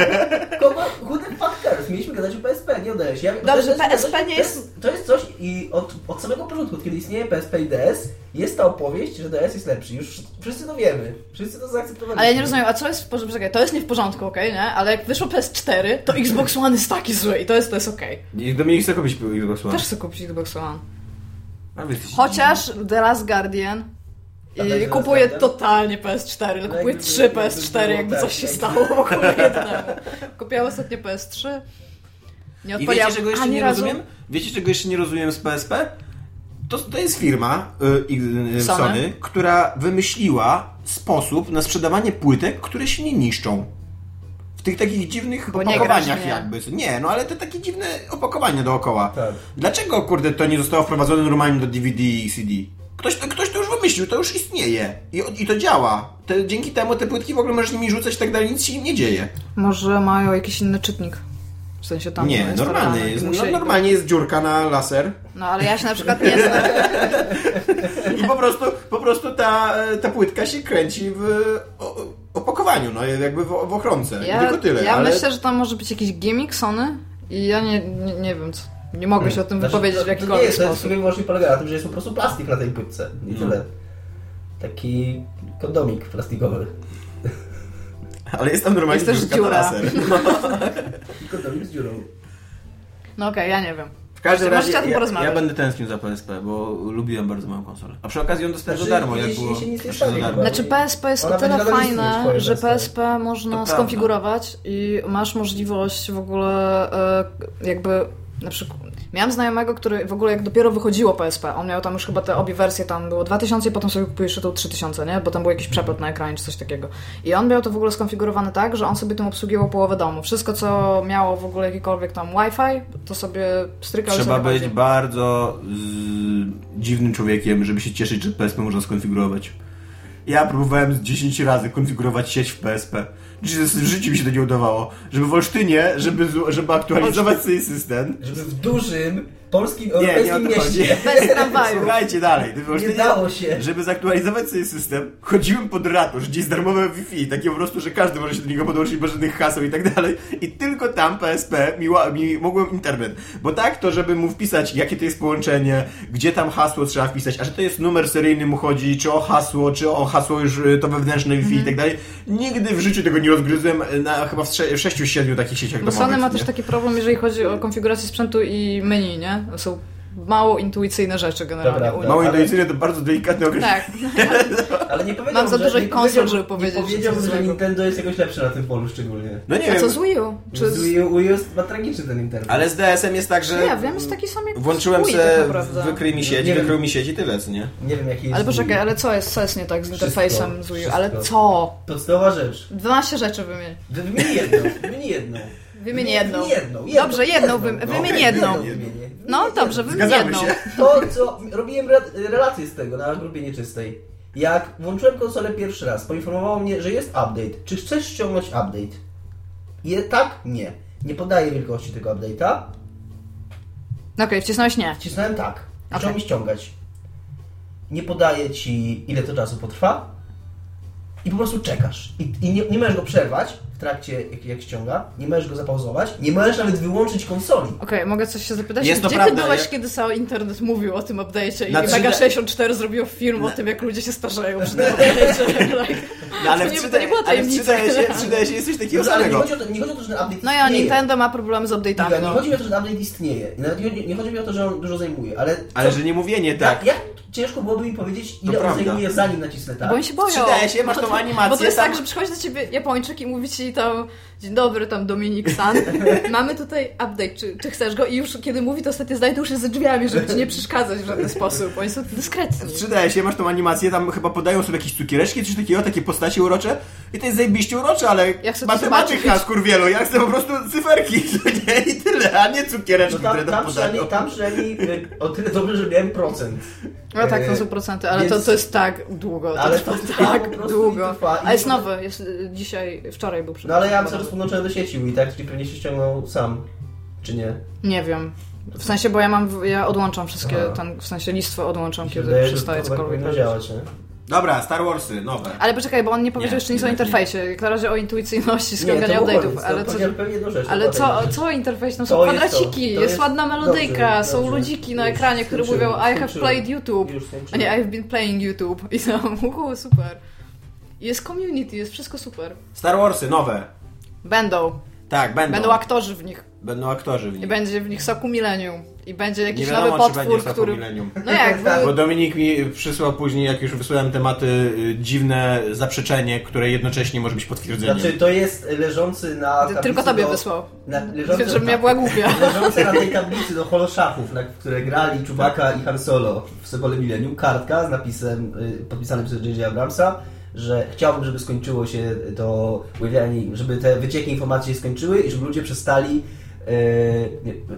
Kogo, who the fuck cares? Mieliśmy gadać o PSP, nie o DS. Ja,
Dobrze, PSP nie
jest... To jest coś i od, od samego początku, od kiedy istnieje PSP i DS, jest ta opowieść, że DS jest lepszy. Już wszyscy to wiemy. Wszyscy to zaakceptowali.
Ale ja nie rozumiem, a co jest w porządku? Czekaj, to jest nie w porządku, okej, nie? Ale jak wyszło PS4, to Xbox One jest taki zły i to jest, to jest okej.
I Dominik chce kupić Xbox One.
Też chcę kupić Xbox One. Chociaż The Last Guardian
A
i
będzie
kupuję
Last Guardian?
totalnie PS4, ale
No
kupuję
jakby-
trzy
jakby
PS4,
było
jakby
tak,
coś się
tak.
stało wokół jednemu. Kupiłam ostatnio PS3. Nie
I wiecie, czego jeszcze nie
razu.
rozumiem? Wiecie, czego jeszcze nie rozumiem z PSP? To, to jest firma y, y, y,
Sony.
Sony, która wymyśliła sposób na sprzedawanie płytek, które się nie niszczą. W tych takich dziwnych
Bo
opakowaniach
nie.
jakby. Nie, no ale te takie dziwne opakowania dookoła.
Tak.
Dlaczego, kurde, to nie zostało wprowadzone normalnie do DVD i CD? Ktoś, to- ktoś to już wymyślił, to już istnieje. I, I to działa. Te, dzięki temu te płytki w ogóle możesz nimi rzucać i tak dalej, nic się im nie dzieje.
Może mają jakiś inny czytnik. W sensie tam
nie,
jest
normalny jest.
musieli-
No, normalnie jest dziurka na laser
No ale ja się na przykład nie znam.
i po prostu, po prostu ta, ta płytka się kręci w opakowaniu, no jakby w, w ochronce.
Ja,
tylko tyle.
ja
ale...
myślę, że tam może być jakiś gimmick Sony i ja nie, nie, nie wiem co. Nie mogę się o tym
Znaczy,
wypowiedzieć
to,
w
to nie
jakikolwiek
jest, to jest
sposób.
tylko i wyłącznie polega na tym, że jest po prostu plastik na tej płytce. I
No.
tyle. Taki kondomik plastikowy.
Ale jest tam normalnie
Jest też dziura.
laser.
Kondomik z dziurą.
No okej, ja nie wiem.
Każdym razie
o
ja, ja będę tęsknił za PSP, bo lubiłem bardzo moją konsolę. A przy okazji ją dostałem
Znaczy,
za darmo, jak było.
nic nie stanie
darmo.
Znaczy PSP jest o
Ona
tyle
nadal istnieć,
fajne, że
PSP.
Można
To
skonfigurować i masz możliwość w ogóle e, jakby na przykład miałam znajomego, który w ogóle jak dopiero wychodziło PSP, on miał tam już chyba te obie wersje, tam było 2000 i potem sobie kupił jeszcze tą 3000, nie? Bo tam był jakiś przeplot na ekranie czy coś takiego. I on miał to w ogóle skonfigurowane tak, że on sobie tym obsługiwał połowę domu. Wszystko co miało w ogóle jakikolwiek tam Wi-Fi, to sobie strykał
Trzeba
sobie
być
chodził.
bardzo dziwnym człowiekiem, żeby się cieszyć, że PSP można skonfigurować. Ja próbowałem z 10 razy konfigurować sieć w PSP. W życiu mi się to nie udawało. Żeby w Olsztynie, żeby, żeby aktualizować sobie system.
Żeby w dużym polskim,
Nie, nie o
europejskim
to chodzi.
mieście
Bez tramwaju.
Słuchajcie dalej. Olsztynie,
dało się.
Żeby zaktualizować sobie system, chodziłem pod ratusz, gdzie jest darmowe Wi-Fi, takie po prostu, że każdy może się do niego podłączyć bez żadnych haseł i tak dalej. I tylko tam PSP mi, mi mogłem internet. Bo tak, to żeby mu wpisać, jakie to jest połączenie, gdzie tam hasło trzeba wpisać, a że to jest numer seryjny mu chodzi, czy o hasło, czy o hasło już y, to wewnętrzne Wi-Fi i tak dalej. Nigdy w życiu tego nie rozgryzłem na chyba w 6-7 takich sieciach domowych.
Sony ma
nie?
też taki problem, jeżeli chodzi o konfigurację sprzętu i menu, nie? To są mało intuicyjne rzeczy generalnie.
Dobra.
Mało
Ale-
intuicyjne to bardzo delikatne określenie.
Tak.
Ale nie powiedział,
Mam za dużo
nie
konsol, żeby powiedzieć,
Nie powiedział,
że.
Nintendo jest jakoś lepsze na tym polu szczególnie.
No nie
A
wiem,
co z Wii U? Czy
Z. Wii U Wii U jest, ma tragiczny ten internet.
ale z DSM jest tak, że...
Nie wiem, jest taki sam jak
Włączyłem
Wii,
se
tak
wykryj mi sieć,
Nie
wykrył mi sieć i tyle, co nie?
Nie wiem jaki jest
Ale poczekaj, ale co jest, co jest nie tak z interfejsem z Wii U? Ale co?
Podstawowa rzecz.
12 rzeczy wymień.
Wy- Wymień jedną, wymień jedną.
Wymień jedną.
Wymień jedną.
Dobrze, jedną
No,
wymień
okej,
jedną. No dobrze,
Zgadzamy
jedną.
się.
To, co robiłem re relację z tego na grupie nieczystej. Jak włączyłem konsolę pierwszy raz, poinformowało mnie, że jest update. Czy chcesz ściągnąć update? Je, tak? Nie. Nie podaję wielkości tego update'a.
No Okej, wcisnąłeś nie.
Wcisnąłem tak. Zaczął
Okej.
mi ściągać. Nie podaje ci, ile to czasu potrwa. I po prostu czekasz. I, i nie, nie możesz go przerwać w trakcie, jak, jak ściąga. Nie możesz go zapauzować. Nie możesz nawet wyłączyć konsoli.
Okej, mogę coś się zapytać?
Jest to
Gdzie
prawda,
ty byłeś,
ja-
kiedy cały internet mówił o tym update'cie i
Na
Mega
3D
64 zrobiło film o tym, jak ludzie się starzeją przy tym update'cie? Like,
No, ale
to
w
nie,
3D,
to nie była
ale w
tajemnica.
3DS, w 3DS jest coś takiego
No, ale nie
samego.
chodzi, o to, nie chodzi o to, że ten update
No ja. Nintendo ma problemy z update'ami.
Nie, nie
No.
chodzi mi o to, że ten update istnieje. Nie, nie, nie chodzi mi o to, że on dużo zajmuje, ale...
Ale
co-
że nie mówienie
jak,
tak.
jak ciężko byłoby mi powiedzieć, ile on zajmuje, zanim nacisnę tak?
Bo oni się boją.
3DS-ie masz
Bo
tą
to-
animację
Bo to jest
tam-
tak, że przychodzi do ciebie Japończyk i mówi ci tam Dzień dobry, tam Dominik San. Mamy tutaj update, czy, czy chcesz go? I już kiedy mówi to ostatnie zdanie, to już jest za drzwiami, żeby ci nie przeszkadzać w żaden sposób. Oni są dyskretni.
W 3DS-ie masz tą animację, tam chyba podają sobie jakieś cukiereczki, coś takiego, takie postacie urocze. I to jest zajebiście urocze, ale
Ja
matematyka, skurwielu, ja chcę po prostu cyferki, nie? I tyle, a nie cukiereczki,
No
które
tam,
tam
tam,
podają.
przynajmniej, tam przynajmniej y, o tyle dobrze, że miałem procent.
No tak, to
E,
są procenty, ale
więc-
to, to jest tak długo.
Ale to
tak długo.
i trwa. I-
A jest nowy, jest y, dzisiaj, wczoraj był
No ale ja cały czas podłączony do sieci Wii, tak? Czyli pewnie się ściągnął sam. Czy nie?
Nie wiem. W sensie, bo ja mam, ja odłączam wszystkie,
Aha.
ten, w sensie listwo odłączam, kiedy
wydaje,
przestaje
chyba
cokolwiek
powinno działać, nie?
Dobra, Star Warsy, nowe.
Ale poczekaj, bo on nie powiedział
Nie,
jeszcze nic o interfejsie. Jak na razie o intuicyjności ściągania update'ów. Ale
to
co, ale co, co interfejs? No są
To jest to,
kwadraciki, jest,
jest-
ładna melodyjka,
dobrze,
są
dobrze.
ludziki na ekranie, które mówią I have played YouTube. A nie, I've been playing YouTube. I tam, uhu, super. Jest community, jest wszystko super.
Star Warsy, nowe.
Będą.
Tak, będą.
Będą aktorzy w nich.
Będą aktorzy w
I
nich.
będzie w nich soku milenium. I będzie
Nie
jakiś
wiadomo,
nowy
czy będzie
potwór, który... No jak,
Bo
były...
Dominik mi przysłał później, jak już wysłałem tematy, y, dziwne zaprzeczenie, które jednocześnie może być potwierdzeniem.
Znaczy to jest leżący na tablicy
Tylko tobie
do,
wysłał.
Na, leżący,
Żebym ja była głupia.
leżące na tej tablicy do holoszachów, na w które grali Chewbacca i Han Solo w Sokole Millennium, kartka z napisem y, podpisanym przez J.J. Abramsa, że chciałbym, żeby skończyło się to ławianie, żeby te wycieki informacji się skończyły i żeby ludzie przestali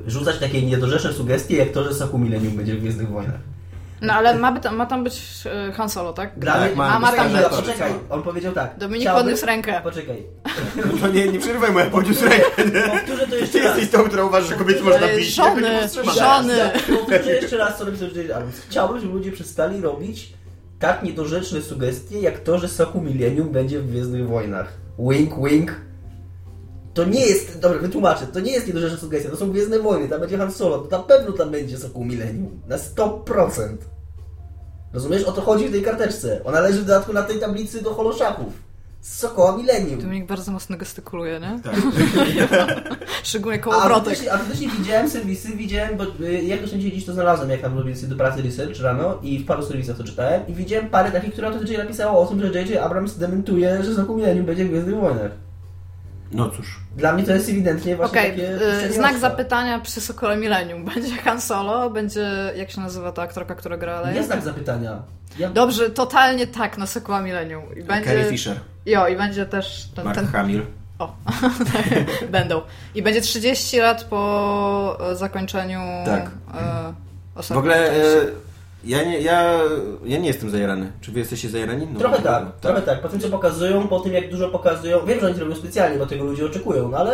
rzucać takie niedorzeczne sugestie, jak to, że Soku Millennium będzie w Gwiezdnych Wojnach.
No ale ma, by tam, ma tam być e, Han Solo, tak?
Dla
Tak, ma-
A, ma tam
Poczekaj,
być.
Poczekaj, on powiedział tak.
Dominik
chciałbym-
podniósł rękę.
Poczekaj.
No nie, nie przerywaj mu, ja podniósł rękę.
Powtórzę to
Ty
jeszcze raz.
jesteś tą, która uważa, że kobiety można bić.
żony,
jak nie powstrzymasz.
żony.
Powtórzę jeszcze raz, co napisał J.J. Abrams. Chciałbym, żeby ludzie przestali robić tak niedorzeczne sugestie, jak to, że soku Millennium będzie w Gwiezdnych Wojnach. Wink, wink. To nie jest, dobra, wytłumaczę, to nie jest niedorzeczna sugestia, to są Gwiezdne Wojny, tam będzie Han Solo, to na pewno tam będzie soku Millennium. Na 100%. Rozumiesz? O to chodzi w tej karteczce. Ona leży w dodatku na tej tablicy do holoszaków. Z Sokoła Millennium.
Dominik bardzo mocno gestykuluje, nie?
Tak.
Szczególnie
A
kołowrotek.
faktycznie, a faktycznie widziałem serwisy, widziałem, bo y, jakoś tam gdzieś to znalazłem, jak tam robiłem sobie do pracy research rano i w paru serwisach to czytałem i widziałem parę takich, które autentycznie napisało o tym, że J.J. Abrams dementuje, że Soku Millennium będzie w Gwiezdnych Wojnach.
No cóż.
Dla mnie to jest ewidentnie właśnie
Okej,
takie...
y, znak zapytania przy Sokole Millennium. Będzie Han Solo, będzie, jak się nazywa ta aktorka, która gra Leia?
Nie znak zapytania. Ja...
Dobrze, totalnie tak na Sokoła Millennium. I będzie,
Carrie Fisher,
Jo, i będzie też ten...
Mark
ten
Hamill.
o, będą. I będzie 30 lat po e, zakończeniu
Tak.
e,
W ogóle e. ja, nie, ja, ja nie jestem zajarany. Czy wy jesteście zajarani? No,
Trochę
no,
tak, trochę tak. Po tym, co pokazują, po tym, jak dużo pokazują. Wiem, że oni to robią specjalnie, bo tego ludzie oczekują, no ale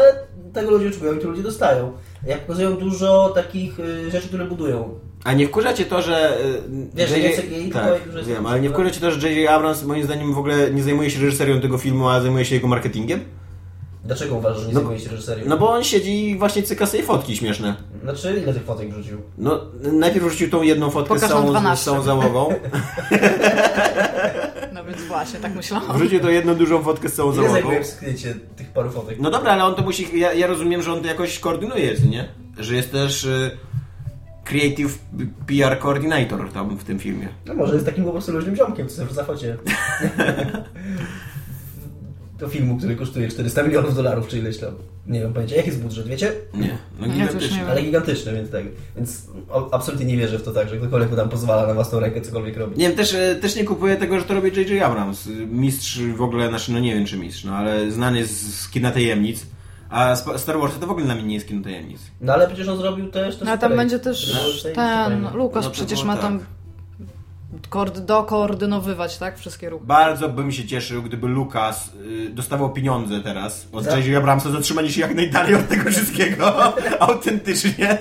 tego ludzie oczekują i to ludzie dostają. Jak pokazują dużo takich y, rzeczy, które budują.
A nie wkurzacie to, że... e,
Wiesz, że
J.J.
jest
tak,
tylko
wiem, ale nie wkurzacie to, że J.J. Abrams moim zdaniem w ogóle nie zajmuje się reżyserią tego filmu, a zajmuje się jego marketingiem?
Dlaczego uważasz, że nie
No-
zajmuje się reżyserią?
No bo on siedzi i właśnie cyka sobie fotki śmieszne.
Znaczy, ile tych fotek wrzucił?
No, najpierw wrzucił tą jedną fotkę z
Pokaż
całą, z
12.
całą załogą.
No więc właśnie, tak myślałam.
Wrzucił tą jedną dużą fotkę z całą
Ile
załogą.
zajmuje w skrycie tych paru fotek?
No dobra, ale on to musi. Ja, ja rozumiem, że on to jakoś koordynuje, nie? Że jest też y, creative PR coordinator tam w tym filmie.
No może jest takim po prostu luźnym ziomkiem, co w zachodzie. Do filmu, który kosztuje 400 milionów dolarów, czy ileś tam. Nie wiem pojęcia, jaki jest budżet, wiecie?
Nie, no
Ja
gigantyczny.
wiem.
Ale gigantyczny, więc tak. Więc o, absolutnie nie wierzę w to tak, że ktokolwiek tam pozwala na własną rękę cokolwiek robić.
Nie wiem, też, e, też nie kupuję tego, że to robi J.J. Abrams. Mistrz w ogóle, znaczy, no nie wiem czy mistrz, no ale znany z, z kina tajemnic. A Star Wars to w ogóle dla mnie nie jest kino tajemnic.
No ale przecież on zrobił też... te
No a tam będzie też ten. Lukas
No
przecież ma
tak.
tam dokoordynowywać, tak? Wszystkie ruchy.
Bardzo bym się cieszył, gdyby Lucas y, dostawał pieniądze teraz od
Za-
J.J. Abramsa za trzymanie się jak najdalej od tego wszystkiego. Autentycznie.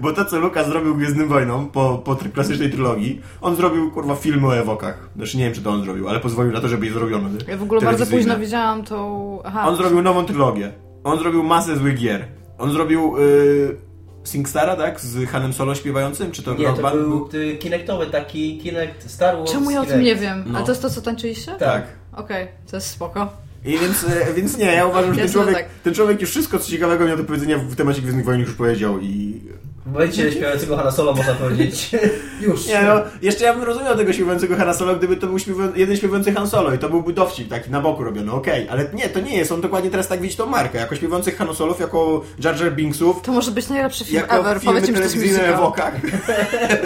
Bo to, co Lucas zrobił Gwiezdnym Wojną po, po klasycznej trylogii, on zrobił, kurwa, film o Ewokach. Znaczy, nie wiem, czy to on zrobił, ale pozwolił na to, żeby je zrobiono.
Ja w ogóle bardzo późno widziałam tą... Aha,
On zrobił nową trylogię. On zrobił masę złych gier. On zrobił y, Singstara, tak? Z Hanem Solo śpiewającym? Czy to
Nie,
Rock
to
Band
był ty, Kinectowy taki Kinect Star Wars
Czemu ja o tym nie wiem?
No.
A to jest to, co tańczyliście?
Tak.
Okej, to jest spoko.
I więc, e, więc nie, ja uważam, że ten człowiek,
tak.
ten człowiek już wszystko, co ciekawego miał do powiedzenia w temacie Gwiezdnych Wojen już powiedział i...
W momencie śpiewającego Solo można powiedzieć już.
Nie no, jeszcze ja bym rozumiał tego śpiewającego Han Solo, gdyby to był śpiewa... jeden śpiewający Han Solo i to byłby dowcip taki na boku robiony, okej. Ale nie, to nie jest, on dokładnie teraz tak widzi tą markę, jako śpiewających Han Solów, jako Jar Jar Binksów,
To może być najlepszy film
jako
ever.
filmy
Powiedzcie mi, że to jest
telewizyjne
musical.
Ewokach.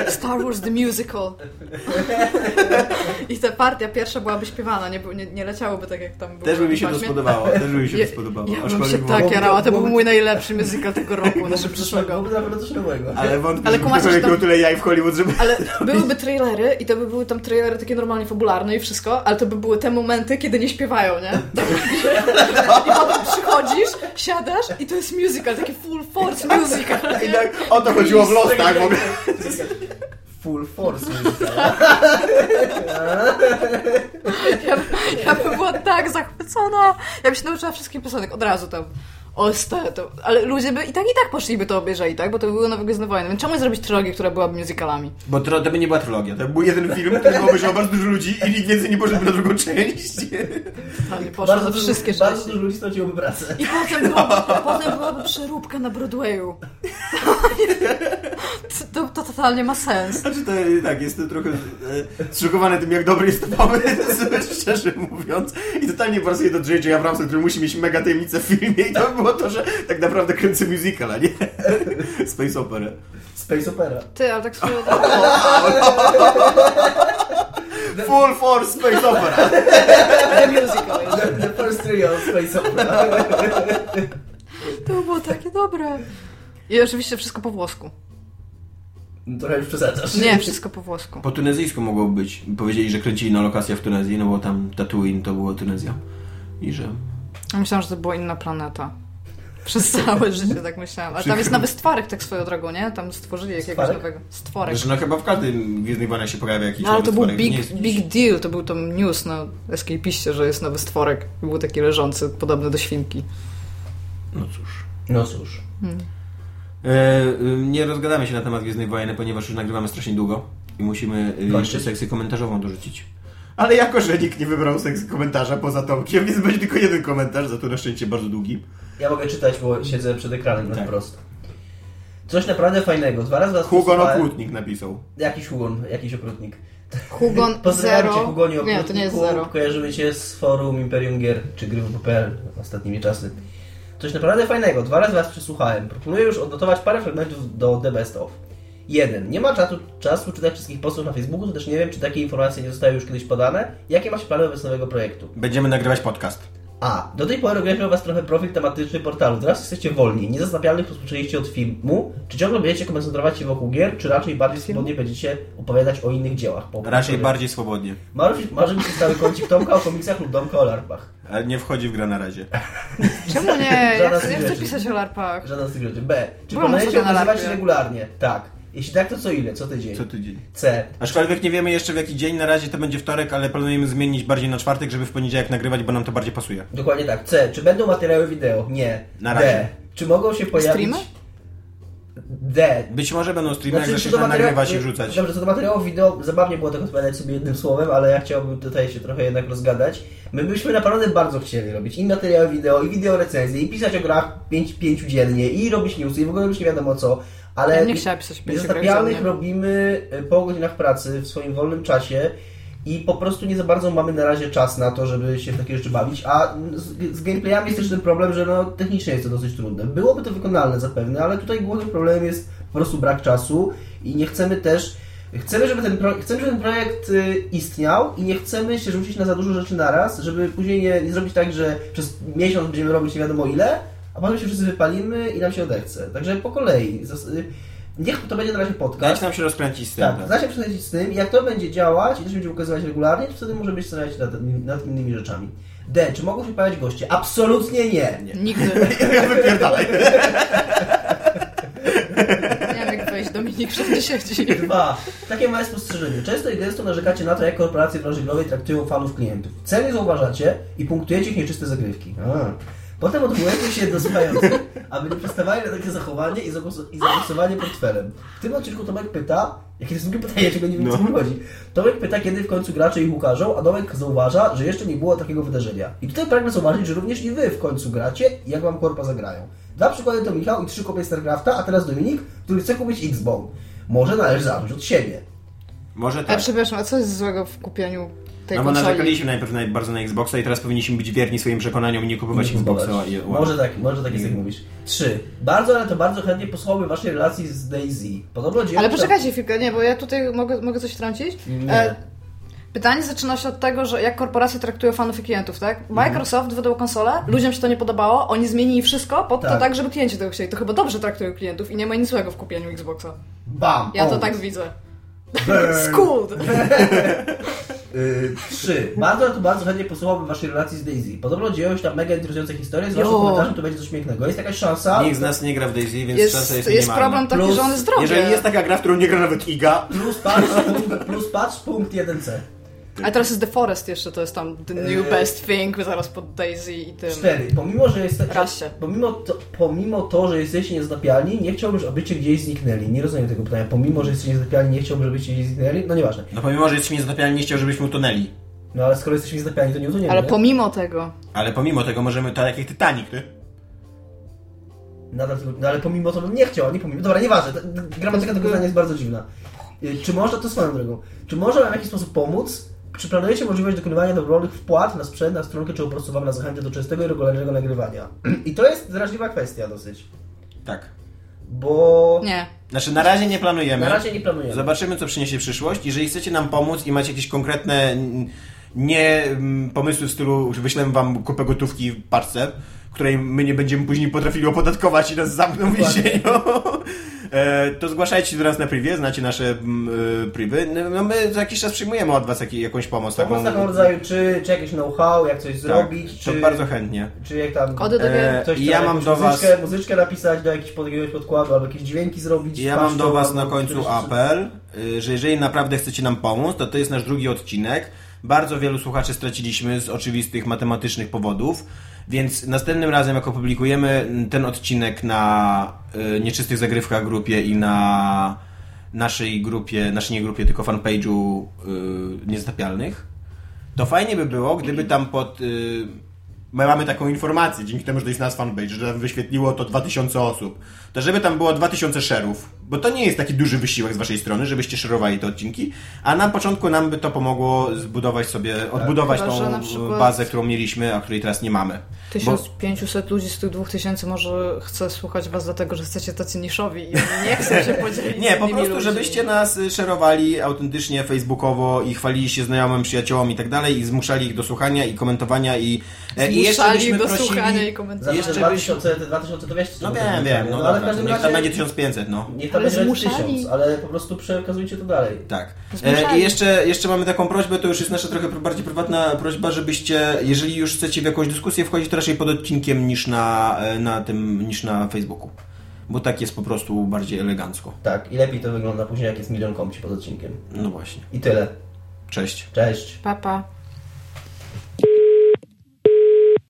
Star Wars The Musical. I ta partia pierwsza byłaby śpiewana, nie, nie, nie leciałoby tak jak tam było.
Też by mi się
w
to spodobało, też by mi się
Ja,
to spodobało.
ja bym
Aczkolwiek
się tak jarała, to był mój najlepszy musical tego roku, znaczy przyszłego.
Ale wątpię,
Ale
ktokolwiek
że tam-
tyle jaj w Hollywood, żeby...
Ale byłyby trailery i to by były tam trailery takie normalnie fabularne i wszystko, ale to by były te momenty, kiedy nie śpiewają, nie? I potem przychodzisz, siadasz i to jest musical, taki full force musical.
I tak, o to chodziło w los, tak? W ogóle.
Full force musical.
Ja, ja bym była tak zachwycona. Ja bym się nauczyła wszystkich piosenek od razu tam. Oste, to, ale ludzie by i tak i tak poszliby to obejrzeli, tak? Bo to były nowe Gwiezdne Wojny. Więc czemu nie zrobić trylogię, która byłaby musicalami?
Bo to, to by nie była trylogia, to był jeden film, który obejrzał bardzo dużo ludzi i nikt więcej nie poszedł na drugą część.
Totalnie poszło za
dużo-
wszystkie
Bardzo
części.
dużo ludzi straciłoby pracę.
I potem byłaby, potem byłaby przeróbka na Broadwayu. To, to totalnie ma sens.
Znaczy to tak, jestem trochę e, zszokowany tym, jak dobry jest to pomysł, szczerze mówiąc. I totalnie pasuje do J.J. Abramsa, który musi mieć mega tajemnicę w filmie i to by było to, że tak naprawdę kręcę musical, a nie space opera.
Space Opera.
Ty, ale tak sobie...
Full force space opera.
The musical.
The, the first trio Space Opera.
To było takie dobre. I oczywiście wszystko po włosku.
Trochę już przesadzasz.
Nie, wszystko po włosku.
Po tunezyjsku mogło być. Powiedzieli, że kręcili na lokacjach w Tunezji, no bo tam Tatooine to było Tunezja. I że...
Myślałam, że to była inna planeta. Przez całe życie tak myślałam. Ale tam jest nowy stworek tak swoją drogą, nie? Tam stworzyli jakiegoś
Stworek?
nowego. Stworek.
Że no chyba w każdym Gwiezdnych Wojnach się pojawia jakiś
No, ale to był big,
jest
big deal, to był tam news na Escapiście, że jest nowy stworek. Był taki leżący, podobny do świnki.
No cóż.
No cóż.
E, y, nie rozgadamy się na temat Gwiezdnej Wojny, ponieważ już nagrywamy strasznie długo i musimy y,
Kończyć.
jeszcze sekcję komentarzową dorzucić. Ale jako, że nikt nie wybrał sekcji komentarza poza Tomkiem, więc będzie tylko jeden komentarz, za to na szczęście bardzo długi.
Ja mogę czytać, bo siedzę przed ekranem na
Tak.
wprost. Coś naprawdę fajnego. Dwa razy was
Hugon. Okrutnik napisał.
Jakiś Hugon, jakiś okrutnik.
Hugon
Pozdrawiam
Zero.
cię, Hugonie
Nie, to nie jest. Zero.
Kojarzymy cię z forum Imperium Gier, czy gry.pl ostatnimi czasy. Coś naprawdę fajnego. Dwa razy was przesłuchałem. Proponuję już odnotować parę fragmentów do The Best Of. Jeden. Nie ma czasu, czasu czytać wszystkich postów na Facebooku, to też nie wiem, czy takie informacje nie zostały już kiedyś podane. Jakie macie plany wobec nowego projektu?
Będziemy nagrywać podcast.
A. Do tej pory ograbiał was trochę profil tematyczny portalu. Teraz jesteście wolni. Niezastąpialnych rozpoczęliście od filmu. Czy ciągle będziecie koncentrować się wokół gier, czy raczej bardziej swobodnie będziecie opowiadać o innych dziełach? Po-
Raczej bardziej swobodnie.
Marzy, marzy mi się stały kącik Tomka o komiksach lub Domka o larpach.
Ale nie wchodzi w grę na razie.
Czemu nie? Ja
Żadna
ja chcę pisać o larpach.
Żaden z tych rzeczy. B. Czy planujecie
ostatnio na
okazywać się
larpie.
regularnie? Tak. Jeśli tak, to co ile? Co tydzień?
Co tydzień.
C.
Aczkolwiek nie wiemy jeszcze w jaki dzień, na razie to będzie wtorek, ale planujemy zmienić bardziej na czwartek, żeby w poniedziałek nagrywać, bo nam to bardziej pasuje.
Dokładnie tak. C. Czy będą materiały wideo? Nie.
Na
D.
razie.
Czy mogą się pojawić...
Streamy?
D.
Być może będą streamy,
Znaczy,
jak zaczniesz
do materiału-
nagrywać i wrzucać.
Dobrze, co do materiałów wideo, zabawnie było tak odpowiadać sobie jednym słowem, ale ja chciałbym tutaj się trochę jednak rozgadać. My byśmy naprawdę bardzo chcieli robić i materiały wideo, i wideo recenzje, i pisać o grach 5 pięciu dziennie, i robić newsy, i w ogóle robić nie wiadomo co, ale
Ja nie chciałam pisać
Niezatapialnych robimy y, po godzinach pracy w swoim wolnym czasie i po prostu nie za bardzo mamy na razie czas na to, żeby się w takie rzeczy bawić, a z, z gameplayami jest też ten problem, że no, technicznie jest to dosyć trudne. Byłoby to wykonalne zapewne, ale tutaj głównym problemem jest po prostu brak czasu i nie chcemy też Chcemy, żeby ten, pro, chcemy, żeby ten projekt y, istniał i nie chcemy się rzucić na za dużo rzeczy naraz, żeby później nie, nie zrobić tak, że przez miesiąc będziemy robić nie wiadomo ile, a potem się wszyscy wypalimy i nam się odechce. Także po kolei. Y, Niech to będzie na razie podcast.
Dajcie nam się rozkręcić z tym.
Tak,
tak.
da się przelecieć z tym. Jak to będzie działać i to się będzie ukazywać regularnie, to wtedy możemy się zastanawiać nad, nad innymi rzeczami. D. Czy mogą się pojawiać goście? Absolutnie nie.
Nie.
Nigdy.
Ja wypierdalaj.
Nie wiem jak wejść, Dominik wszędzie siedzi.
Dwa. Takie małe spostrzeżenie. Często i gęsto narzekacie na to, jak korporacje branży traktują fanów klientów. Ceny zauważacie i punktujecie ich nieczyste zagrywki. A. Potem odwołujecie się do słuchających, aby nie przestawali na takie zachowanie i zagłos- i zagłosowanie portfelem. W tym odcinku Tomek pyta, jakie to jest drugie pytanie, czego nie wiem,
No.
co mi chodzi. Tomek pyta, kiedy w końcu gracze ich ukażą, a Tomek zauważa, że jeszcze nie było takiego wydarzenia. I tutaj pragnę zauważyć, że również i wy w końcu gracie i jak wam korpa zagrają. Dwa przykłady to Michał i trzy kopie StarCrafta, a teraz Dominik, który chce kupić X-Bone. Może należy zacząć od siebie.
Może
A
tak.
przepraszam, a co jest złego w kupieniu tej
No bo narzekaliśmy najpierw na, bardzo na Xboxa i teraz powinniśmy być wierni swoim przekonaniom i nie kupować Xboxa. I,
Może tak, może tak jest jak mówisz. Trzy. Bardzo, ale to bardzo chętnie posłuchałbym waszej relacji z Daisy. Podobno dzieje
Ale
się-
poczekajcie chwilkę, nie, bo ja tutaj mogę, mogę coś wtrącić?
Nie.
E, pytanie zaczyna się od tego, że jak korporacje traktują fanów i klientów, tak?
Mhm.
Microsoft wydał konsolę, ludziom się to nie podobało, oni zmienili wszystko pod to
Tak.
tak, żeby klienci tego chcieli. To chyba dobrze traktują klientów i nie ma nic złego w kupieniu Xboxa.
Bam!
Ja to
O.
tak widzę. Skud!
Y, Trzy. Bardzo, bardzo chętnie posłuchałbym waszej relacji z Daisy. Podobno dzieją się tam mega interesujące historie, zwłaszcza w komentarzach to będzie coś pięknego. Jest jakaś szansa,
Nikt z nas nie gra w Daisy, więc szansa
Jest,
jest,
jest
minimalna.
problem taki,
Plus-
że on jest drogi.
Jeżeli jest taka gra, w którą nie gra nawet Iga,
plus patch, punkt, plus patch punkt 1c.
A teraz jest The Forest jeszcze, to jest tam the new
Eee.
best thing, zaraz pod Daisy i tym.
Cztery. Pomimo, że jest,
Raście.
pomimo, to, pomimo to, że jesteście niezatapialni, nie chciałbym, abyście gdzieś zniknęli. Nie rozumiem tego pytania. Pomimo, że jesteście niezatapialni, nie chciałbym, żebyście gdzieś zniknęli. No nieważne.
no pomimo, że jesteśmy niezatapialni, nie chciał, żebyśmy utonęli.
No ale skoro jesteśmy niezatapialni, to nie utoniemy.
Ale pomimo tego,
Ale pomimo tego możemy, tak jak Titanic, ty?
Nadal, no ale pomimo to bym nie chciał, nie pomimo. Dobra, nieważne. Gramatyka tego zdania jest bardzo dziwna. Y, Czy można, to swoją drogą, czy można w jakiś sposób pomóc? Czy planujecie możliwość dokonywania dobrowolnych wpłat na sprzęt, na stronkę, czy po prostu wam na zachętę do częstego i regularnego nagrywania? I to jest drażliwa kwestia dosyć,
Tak.
bo
nie.
Znaczy na razie nie planujemy.
na razie nie planujemy.
Zobaczymy, co przyniesie przyszłość. Jeżeli chcecie nam pomóc i macie jakieś konkretne nie pomysły w stylu, że wyślemy wam kupę gotówki w parce, której my nie będziemy później potrafili opodatkować i nas zamkną w więzieniu, E, to zgłaszajcie się do nas na privie, znacie nasze mm, e, privy. No, my za jakiś czas przyjmujemy od was jakąś pomoc.
Pomoc taką rodzaju, czy, czy jakieś know-how, jak coś
tak,
zrobić,
to
czy,
bardzo chętnie.
czy jak tam...
Kody do.
E,
Coś
ja mam
jakąś
do was...
muzyczkę, muzyczkę napisać do jakichś pod- jakiegoś podkładu, albo jakieś dźwięki zrobić.
Ja mam
paszczą,
do Was na
albo
końcu apel, y, że jeżeli naprawdę chcecie nam pomóc, to to jest nasz drugi odcinek. Bardzo wielu słuchaczy straciliśmy z oczywistych matematycznych powodów, więc następnym razem, jak opublikujemy ten odcinek na y, Nieczystych Zagrywkach grupie i na naszej grupie, naszej nie grupie, tylko fanpage'u y, Niezatapialnych, to fajnie by było, gdyby tam pod... Y, my mamy taką informację, dzięki temu, że to jest nasz fanpage, że wyświetliło to 2000 osób, to żeby tam było 2000 szerów, bo to nie jest taki duży wysiłek z waszej strony, żebyście szerowali te odcinki, a na początku nam by to pomogło zbudować sobie, odbudować
Chyba, że
tą
przykład-
bazę, którą mieliśmy, a której teraz nie mamy.
1500 ludzi z tych 2000 może chce słuchać was dlatego, że jesteście tacy niszowi i nie chcą się podzielić
Nie,
z
po prostu,
ludźmi.
żebyście nas y, szerowali autentycznie facebookowo i chwalili się znajomym, przyjaciołom i tak dalej i zmuszali ich do słuchania i komentowania i, e, i jeszcze
Zmuszali
byśmy
do
prosili...
słuchania i komentowania.
jeszcze
Jeszcze
2000, te 2000 to wiesz,
No wiem, wiem, no,
ale
dobra,
w każdym
niech
razie...
tam będzie 1500, no.
Niech będzie
zmuszali.
1000, ale po prostu przekazujcie to dalej.
Tak.
Zmuszali.
E, I jeszcze, jeszcze mamy taką prośbę, to już jest nasza trochę bardziej prywatna prośba, żebyście, jeżeli już chcecie w jakąś dyskusję wchodzić, to raczej pod odcinkiem niż na, e, na tym, niż na Facebooku. Bo tak jest po prostu bardziej elegancko.
Tak, i lepiej to wygląda później, jak jest milion komci pod odcinkiem.
No właśnie.
I tyle.
Cześć.
Cześć.
Papa.